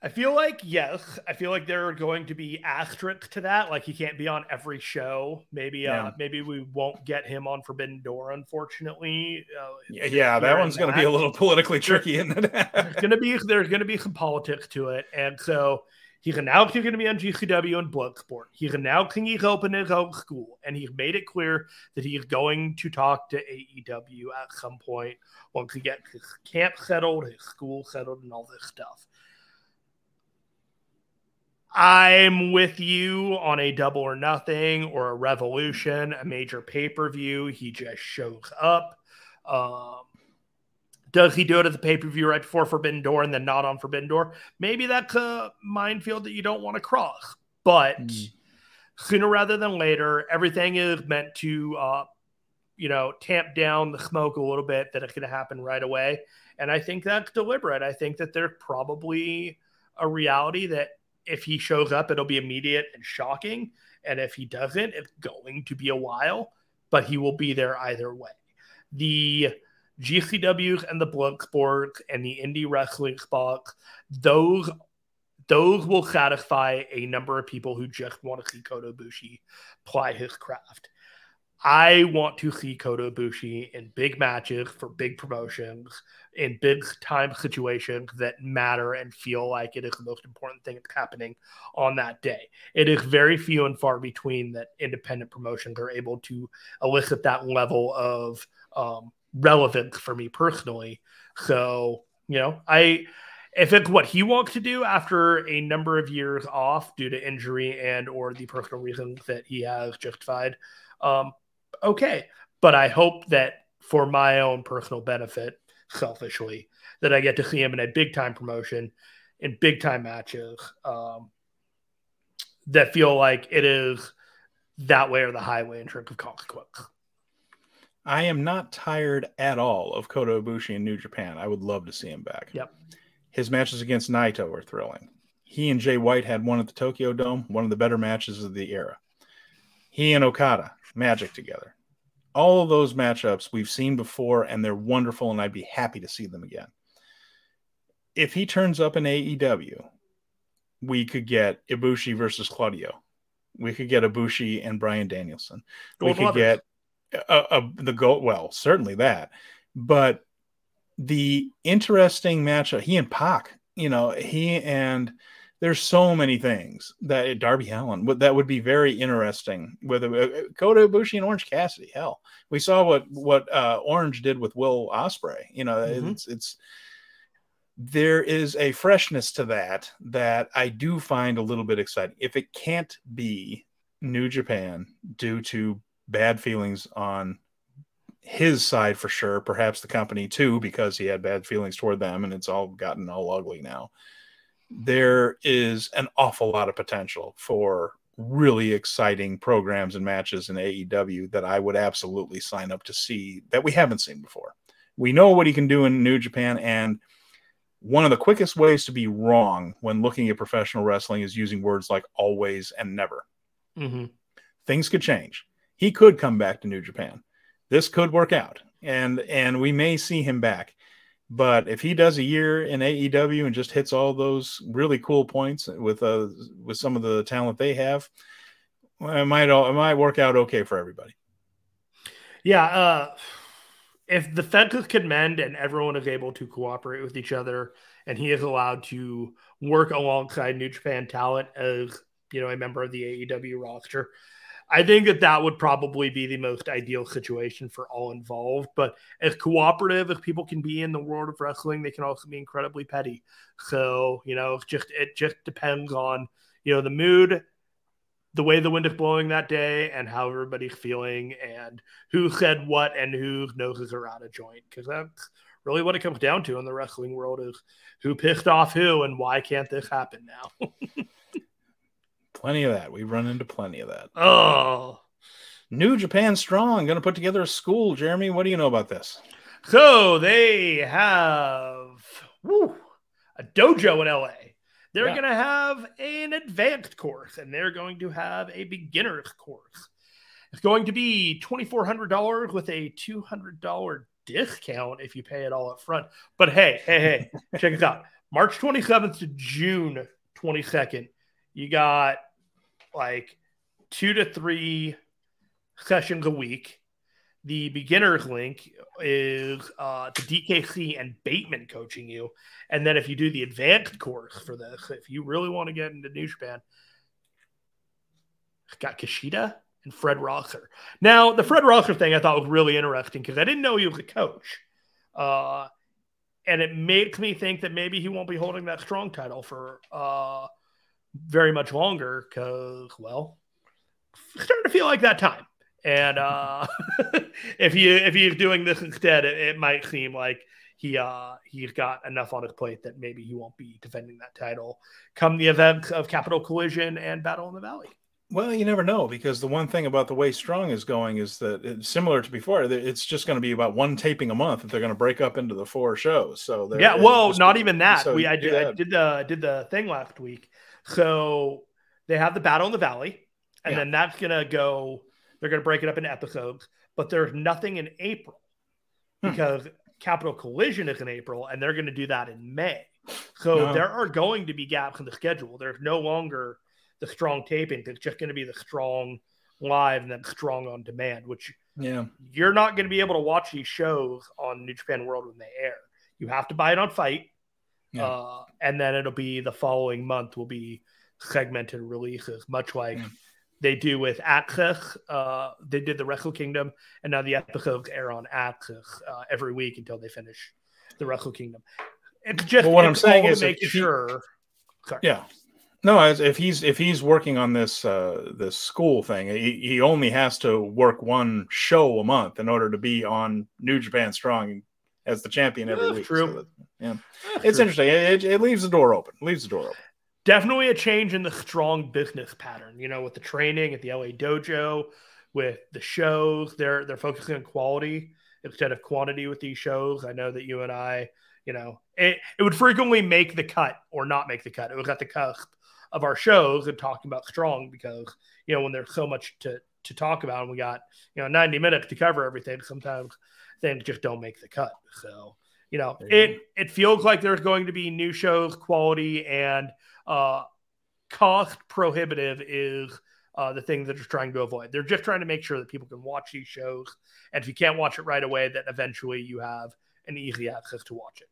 I feel like yes. I feel like there are going to be asterisks to that. Like he can't be on every show. Maybe uh, yeah. uh maybe we won't get him on Forbidden Door, unfortunately. Uh, yeah, yeah that one's going to be a little politically tricky, isn't it? there's going to be there's going to be some politics to it, and so he's announced he's going to be on GCW and Bloodsport. He's announcing he's open his own school, and he's made it clear that he is going to talk to AEW at some point once he gets his camp settled, his school settled, and all this stuff. I'm with you on a double or nothing or a revolution, a major pay per view. He just shows up. Um, does he do it at the pay per view right before Forbidden Door and then not on Forbidden Door? Maybe that's a minefield that you don't want to cross. But mm. sooner rather than later, everything is meant to, uh, you know, tamp down the smoke a little bit that it's going to happen right away. And I think that's deliberate. I think that there's probably a reality that if he shows up, it'll be immediate and shocking. And if he doesn't, it's going to be a while, but he will be there either way. The GCWs and the Bloodsport and the indie wrestling spots, those those will satisfy a number of people who just want to see Kota Ibushi ply his craft. I want to see Kota Ibushi in big matches for big promotions, in big time situations that matter and feel like it is the most important thing that's happening on that day. It is very few and far between that independent promotions are able to elicit that level of um, relevance for me personally. So, you know, I if it's what he wants to do after a number of years off due to injury and or the personal reasons that he has justified um, okay. But I hope that for my own personal benefit, selfishly, that I get to see him in a big time promotion, in big time matches um, that feel like it is that way or the highway in terms of consequence. I am not tired at all of Kota Ibushi in New Japan. I would love to see him back. Yep. His matches against Naito were thrilling. He and Jay White had one at the Tokyo Dome, one of the better matches of the era. He and Okada magic together. All of those matchups we've seen before, and they're wonderful, and I'd be happy to see them again. If he turns up in AEW, we could get Ibushi versus Claudio. We could get Ibushi and Bryan Danielson. We could get a, a, the goal. Well, certainly that, but the interesting matchup. He and Pac. You know, he and there's so many things that Darby Allin would that would be very interesting with uh, Kota Ibushi and Orange Cassidy. Hell, we saw what what uh, Orange did with Will Ospreay. You know, mm-hmm. it's it's there is a freshness to that that I do find a little bit exciting. If it can't be New Japan due to bad feelings on his side for sure, perhaps the company too, because he had bad feelings toward them and it's all gotten all ugly now there is an awful lot of potential for really exciting programs and matches in AEW that I would absolutely sign up to see that we haven't seen before. We know what he can do in New Japan, and one of the quickest ways to be wrong when looking at professional wrestling is using words like always and never. Mm-hmm. Things could change. He could come back to New Japan. This could work out, and and we may see him back. But if he does a year in AEW and just hits all those really cool points with uh with some of the talent they have, it might all it might work out okay for everybody. Yeah, uh, if the fences can mend and everyone is able to cooperate with each other, and he is allowed to work alongside New Japan talent as you know a member of the AEW roster, I think that that would probably be the most ideal situation for all involved. But as cooperative as people can be in the world of wrestling, they can also be incredibly petty. So you know, just it just depends on you know the mood the way the wind is blowing that day and how everybody's feeling and who said what and whose noses are out of joint because that's really what it comes down to in the wrestling world is who pissed off who and why can't this happen now <laughs> plenty of that we run into plenty of that oh new japan strong going to put together a school jeremy what do you know about this so they have woo, a dojo in la they're yeah. going to have an advanced course and they're going to have a beginner's course. It's going to be $2,400 with a $200 discount if you pay it all up front. But hey, hey, hey, <laughs> check it out. March 27th to June 22nd, you got like two to three sessions a week. The beginner's link is uh, the DKC and Bateman coaching you. And then if you do the advanced course for this, if you really want to get into New Japan, got Kushida and Fred Rosser. Now, the Fred Rosser thing I thought was really interesting because I didn't know he was a coach. Uh, and it makes me think that maybe he won't be holding that strong title for uh, very much longer because, well, starting to feel like that time. And uh, <laughs> if you if he's doing this instead, it, it, might seem like he uh, he's got enough on his plate that maybe he won't be defending that title come the event of Capital Collision and Battle in the Valley. Well, you never know because the one thing about the way Strong is going is that it's similar to before. It's just going to be about one taping a month that they're going to break up into the four shows. So yeah, well, not even that. So, we I, yeah. I did the did the thing last week. So they have the Battle in the Valley, and yeah. then that's going to go they're going to break it up into episodes, but there's nothing in April hmm. because Capital Collision is in April and they're going to do that in May. So no. there are going to be gaps in the schedule. There's no longer the strong taping. It's just going to be the strong live and then strong on demand, which yeah, you're not going to be able to watch these shows on New Japan World when they air. You have to buy it on FITE, yeah. uh, and then it'll be the following month will be segmented releases, much like. Yeah they do with AXS. Uh, they did the Wrestle Kingdom, and now the episodes air on AXS uh, every week until they finish the Wrestle Kingdom. It's just well, what I'm saying is make if, sure. He, yeah, no, if he's if he's working on this uh, this school thing, he, he only has to work one show a month in order to be on New Japan Strong as the champion every That's week. True. So yeah, That's it's true. interesting. It, it, it leaves the door open. leaves the door open definitely a change in the strong business pattern. You know, with the training at the LA Dojo, with the shows, they're they're focusing on quality instead of quantity with these shows. I know that you and I, you know, it, it would frequently make the cut or not make the cut. It was at the cusp of our shows and talking about strong because you know when there's so much to to talk about and we got you know 90 minutes to cover everything sometimes things just don't make the cut so you know it it feels like there's going to be new shows quality and uh, cost prohibitive is uh, the thing that they're trying to avoid. They're just trying to make sure that people can watch these shows, and if you can't watch it right away, that eventually you have an easy access to watch it.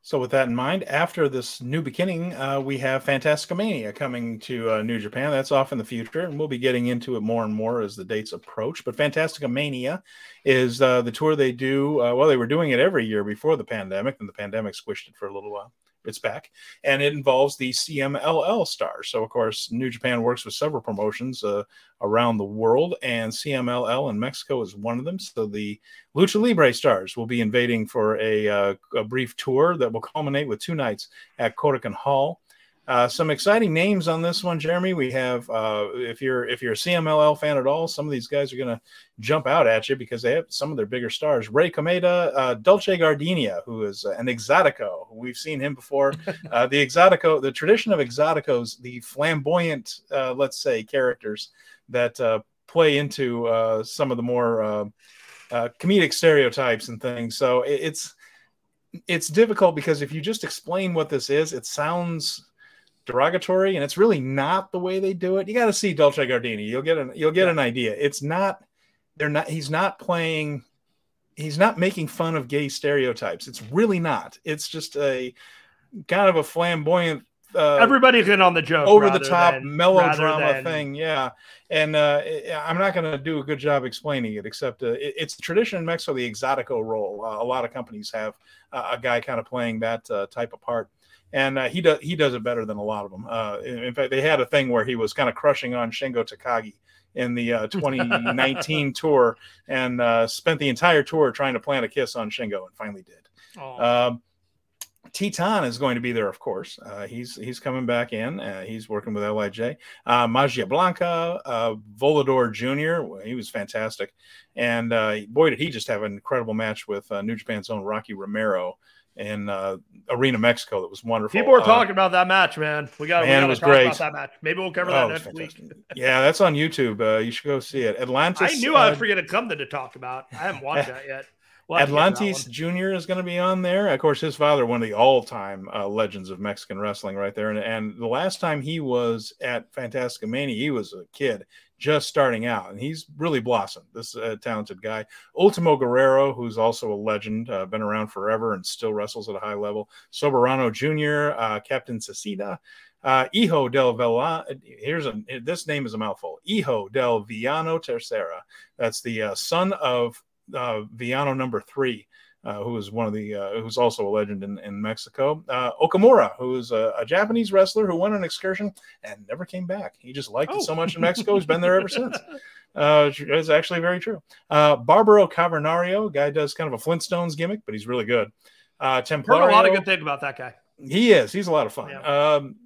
So, with that in mind, after this new beginning, uh, we have Fantastica Mania coming to uh, New Japan. That's off in the future, and we'll be getting into it more and more as the dates approach. But Fantastica Mania is uh, the tour they do. Uh, well, they were doing it every year before the pandemic, and the pandemic squished it for a little while it's back, and it involves the CMLL stars. So, of course, New Japan works with several promotions uh, around the world, and CMLL in Mexico is one of them. So, the Lucha Libre stars will be invading for a, uh, a brief tour that will culminate with two nights at Korakuen Hall. Uh, some exciting names on this one, Jeremy. We have uh, if you're if you're a CMLL fan at all, some of these guys are going to jump out at you because they have some of their bigger stars. Rey Cometa, uh, Dulce Gardenia, who is an Exotico. We've seen him before. <laughs> Uh, the Exotico, the tradition of Exoticos, the flamboyant, uh, let's say, characters that uh, play into some of the more comedic stereotypes and things. So it, it's it's difficult because if you just explain what this is, it sounds derogatory, and it's really not the way they do it. You got to see Dulce Gardenia You'll get an you'll get yeah. an idea. It's not. They're not. He's not playing. He's not making fun of gay stereotypes. It's really not. It's just a kind of a flamboyant. Uh, Everybody's in on the joke. Over the top than, melodrama than... thing, yeah. And uh, I'm not going to do a good job explaining it, except uh, it, it's the tradition in Mexico, the exotico role. Uh, a lot of companies have uh, a guy kind of playing that uh, type of part and uh, he does he does it better than a lot of them. Uh, in, fact, they had a thing where he was kind of crushing on Shingo Takagi in the uh, 2019 <laughs> tour, and uh, spent the entire tour trying to plant a kiss on Shingo, and finally did. Um, Titan is going to be there, of course. Uh, he's he's coming back in. Uh, he's working with Lij. Uh, Magia Blanca, uh, Volador Jr. He was fantastic, and uh, boy, did he just have an incredible match with uh, New Japan's own Rocky Romero in uh, Arena Mexico. That was wonderful. People are talking about that match, man. We got to talk great. about that match. Maybe we'll cover oh, that next week. yeah, that's on YouTube. you should go see it. Atlantis. I knew I was forgetting something to talk about. I haven't watched that yet. Well, Atlantis Jr. is going to be on there. Of course, his father, one of the all-time uh, legends of Mexican wrestling, right there. And, and the last time he was at Fantastica Mania, he was a kid just starting out, and he's really blossomed. This uh, talented guy, Ultimo Guerrero, who's also a legend, uh, been around forever and still wrestles at a high level. Soberano Jr., uh, Captain Suicida. Uh, del Villano. Here's a this name is a mouthful. Hijo del Villano Tercera. That's the uh, son of uh, Villano number three, uh, who is one of the uh, who's also a legend in, in Mexico. Uh, Okamura, who is a, a, Japanese wrestler who went on an excursion and never came back. He just liked oh. it so much in Mexico. He's been there ever since. <laughs> Uh, it's actually very true. Uh, Barbaro Cavernario, guy does kind of a Flintstones gimmick, but he's really good. Uh, Templario, Heard a lot of good thing about that guy. He is. He's a lot of fun. Yeah. Um,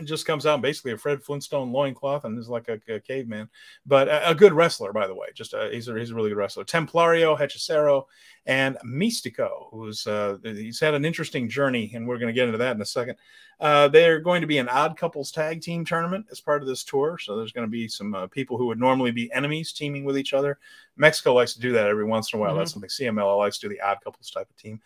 it just comes out basically a Fred Flintstone loincloth and is like a, a caveman, but a, a, good wrestler, by the way. Just a, he's a he's a really good wrestler. Templario, Hechicero, and Místico, who's uh, he's had an interesting journey, and we're going to get into that in a second. Uh, they're going to be an odd couples tag team tournament as part of this tour, so there's going to be some uh, people who would normally be enemies teaming with each other. Mexico likes to do that every once in a while. Mm-hmm. That's something CMLL likes to do the odd couples type of team.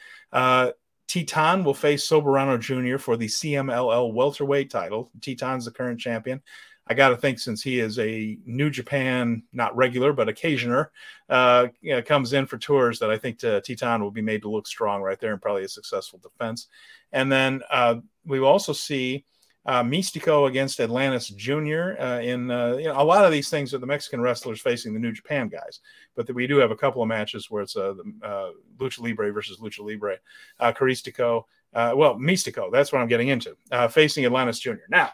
Uh, Titan will face Soberano Jr. for the CMLL welterweight title. Titan's the current champion. I got to think since he is a New Japan, not regular, but occasioner, uh, you know, comes in for tours that I think to, Titan will be made to look strong right there and probably a successful defense. And then uh, we will also see uh, Místico against Atlantis Jr. Uh, in uh, you know, a lot of these things are the Mexican wrestlers facing the New Japan guys, but the, we do have a couple of matches where it's uh, uh, Lucha Libre versus Lucha Libre. Uh, Caristico, uh, well, Místico, that's what I'm getting into, uh, facing Atlantis Jr. Now,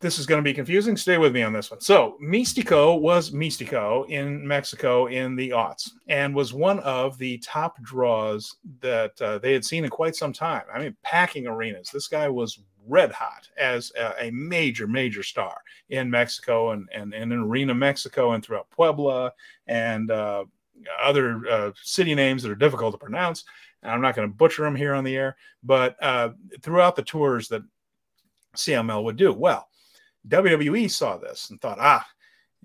this is going to be confusing. Stay with me on this one. So, Místico was Místico in Mexico in the aughts and was one of the top draws that they had seen in quite some time. I mean, packing arenas. This guy was red hot as a, a major, major star in Mexico and, and, and in Arena Mexico and throughout Puebla and uh, other uh, city names that are difficult to pronounce. And I'm not going to butcher them here on the air, but uh, throughout the tours that CMLL would do. Well, WWE saw this and thought, ah,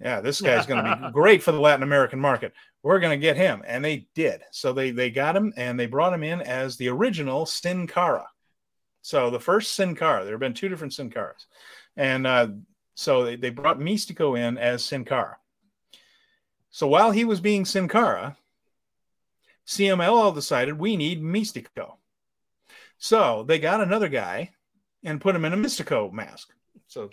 yeah, this guy's going to be <laughs> great for the Latin American market. We're going to get him, and they did. So they they got him, and they brought him in as the original Sin Cara. So the first Sin Cara, there have been two different Sin Caras. And uh, so they, they brought Místico in as Sin Cara. So while he was being Sin Cara, CMLL decided we need Místico. So they got another guy and put him in a Mystico mask. So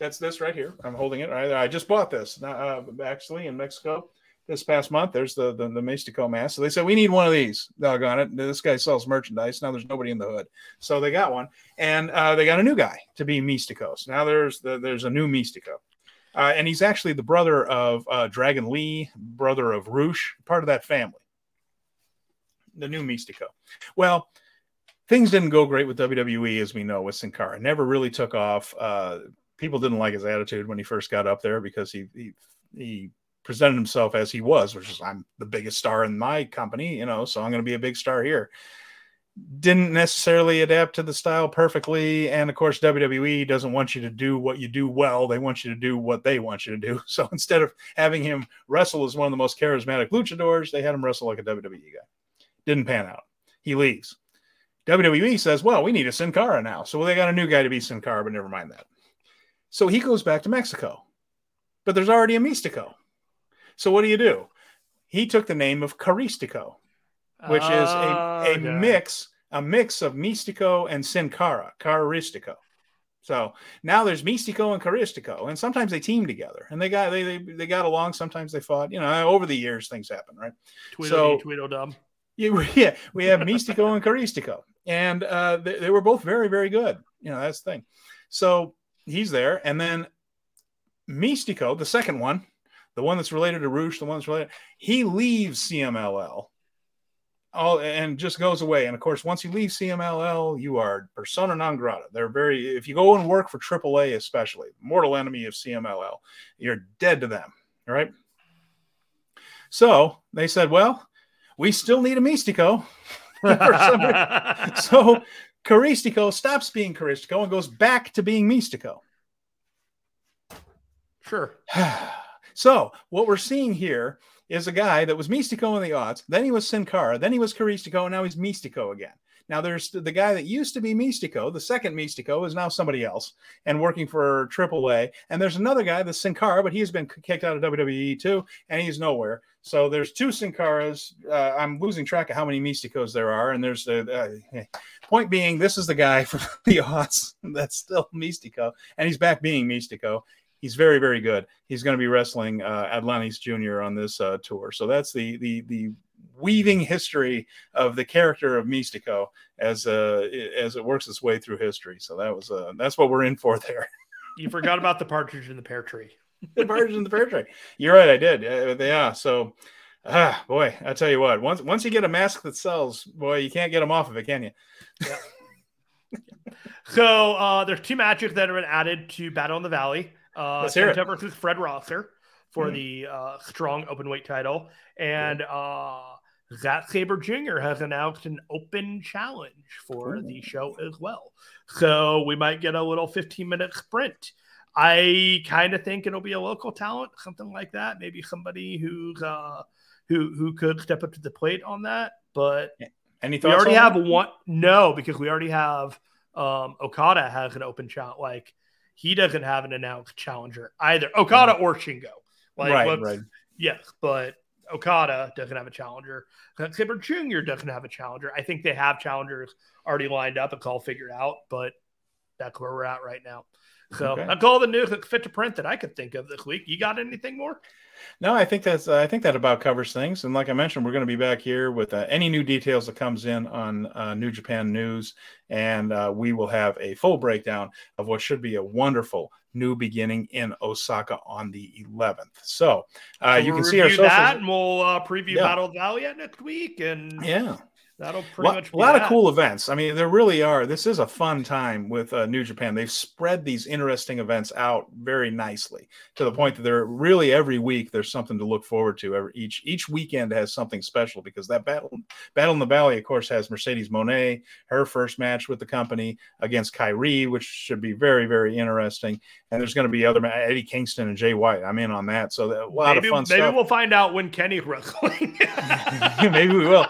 that's this right here. I'm holding it. I, I just bought this uh, actually in Mexico this past month. There's the the, the Místico mask. So they said we need one of these. Doggone it! This guy sells merchandise. Now there's nobody in the hood, so they got one, and uh, they got a new guy to be Místico. So now there's the, there's a new Místico. Uh, and he's actually the brother of uh, Dragon Lee, brother of Rush, part of that family. The new Místico. Well, things didn't go great with WWE, as we know, with Sin Cara. Never really took off. Uh, people didn't like his attitude when he first got up there because he he, he presented himself as he was, which is I'm the biggest star in my company, you know, so I'm going to be a big star here. Didn't necessarily adapt to the style perfectly. And of course, WWE doesn't want you to do what you do well. They want you to do what they want you to do. <laughs> So instead of having him wrestle as one of the most charismatic luchadors, they had him wrestle like a WWE guy. Didn't pan out. He leaves. WWE says, well, we need a Sin Cara now. So they got a new guy to be Sin Cara, but never mind that. So he goes back to Mexico. But there's already a Místico. So what do you do? He took the name of Caristico, which is a, a mix, a mix of Místico and Sin Cara, Caristico. So now there's Místico and Caristico, and sometimes they team together, and they got they, they they got along. Sometimes they fought. You know, over the years things happen, right? Tweedledee, so Tweedledum. Yeah, <laughs> yeah, we have Místico and Caristico, and uh, they, they were both very, very good. You know, that's the thing. So he's there, and then Místico, the second one, the one that's related to Rush, the one that's related, he leaves CMLL all and just goes away. And of course, once you leave CMLL, you are persona non grata. They're very if you go and work for AAA, especially mortal enemy of CMLL, you're dead to them. Right. So they said, well, we still need a Místico. <laughs> so Caristico stops being Caristico and goes back to being Místico. Sure. <sighs> so what we're seeing here is a guy that was Místico in the odds, then he was Sin Cara, then he was Caristico, and now he's Místico again. Now there's the guy that used to be Místico, the second Místico is now somebody else and working for AAA. And there's another guy, the Sin Cara, but he's been kicked out of WWE too, and he's nowhere. So there's two Sin Caras. Uh, I'm losing track of how many Místicos there are. And there's the uh, point being, this is the guy <laughs> from the odds that's still Místico, and he's back being Místico he's very very good. He's going to be wrestling uh, Atlantis Jr. on this uh, tour. So that's the the the weaving history of the character of Místico as uh as it works its way through history. So that was uh that's what we're in for there. <laughs> you forgot about the partridge in the pear tree. the partridge in the pear tree. You're right, I did. Uh, yeah. So. Ah, boy, I tell you what. Once once you get a mask that sells, boy, you can't get them off of it, can you? Yeah. <laughs> so uh, there's two matches that have been added to Battle in the Valley. Uh, Let's hear it. versus Fred Rosser for mm. the uh, strong open weight title, and uh, Zack Sabre Jr. has announced an open challenge for Ooh. the show as well. So we might get a little 15 minute sprint. I kind of think it'll be a local talent, something like that. Maybe somebody who's uh, who who could step up to the plate on that. But any thoughts? we already have that? one. No, because we already have um, Okada has an open challenge. Like he doesn't have an announced challenger either. Okada mm-hmm. or Shingo. Like, right, right. Yes, but Okada doesn't have a challenger. Sabre Jr. doesn't have a challenger. I think they have challengers already lined up. It's all figured out, but that's where we're at right now. So okay. that's all the news that fit to print that I could think of this week. You got anything more? No, I think that's uh, I think that about covers things. And like I mentioned, we're going to be back here with uh, any new details that comes in on uh, New Japan News, and uh, we will have a full breakdown of what should be a wonderful new beginning in Osaka on the 11th. So, uh, so you can see our socials. that, and we'll uh, preview yeah. Battle Valley next week, and yeah, That'll pretty much a lot that. of cool events. I mean, there really are. This is a fun time with uh, New Japan. They've spread these interesting events out very nicely to the point that they're really every week there's something to look forward to. Every each each weekend has something special because that battle battle in the Valley, of course, has Mercedes Moné her first match with the company against Kairi, which should be very very interesting. And there's going to be other Eddie Kingston and Jay White. I'm in on that. So a lot maybe, of fun maybe stuff. Maybe we'll find out when Kenny wrestling. <laughs> <laughs> maybe we will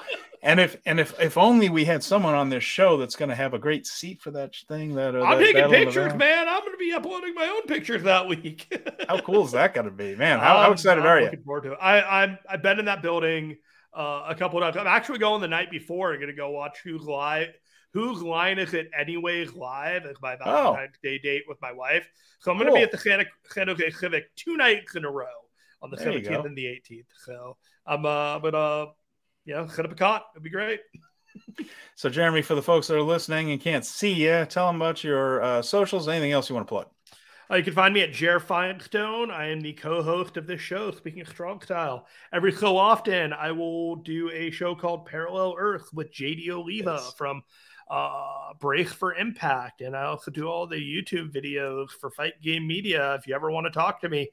and if and if if only we had someone on this show that's going to have a great seat for that thing. That uh, I'm that taking pictures, man. I'm going to be uploading my own pictures that week. <laughs> how cool is that going to be, man? How, how excited I'm are you? Looking forward to it. I I'm I've been in that building uh, a couple of times. I'm actually going the night before. I'm going to go watch Who's Live. Whose line is it anyways live? It's my Valentine's oh. Day date with my wife. So I'm going to cool. be at the San, San Jose Civic two nights in a row on the there 17th and the 18th. So I'm uh, but uh, yeah, set up a cot. It'd be great. <laughs> so, Jeremy, for the folks that are listening and can't see you, tell them about your uh, socials. Anything else you want to plug? Uh, you can find me at Jer Finestone. I am the co-host of this show, Speaking of Strong Style. Every so often, I will do a show called Parallel Earth with JD Oliva yes. from uh, Brace for Impact, and I also do all the YouTube videos for Fight Game Media. If you ever want to talk to me,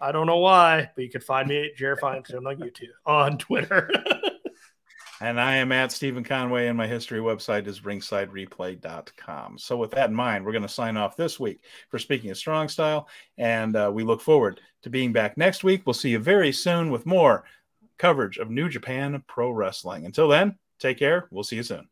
I don't know why, but you can find me at Jer Finestone on YouTube, on Twitter. <laughs> And I am at Steven Conway, and my history website is ringsidereplay.com. So, with that in mind, we're going to sign off this week for Speaking of Strong Style. And uh, we look forward to being back next week. We'll see you very soon with more coverage of New Japan Pro Wrestling. Until then, take care. We'll see you soon.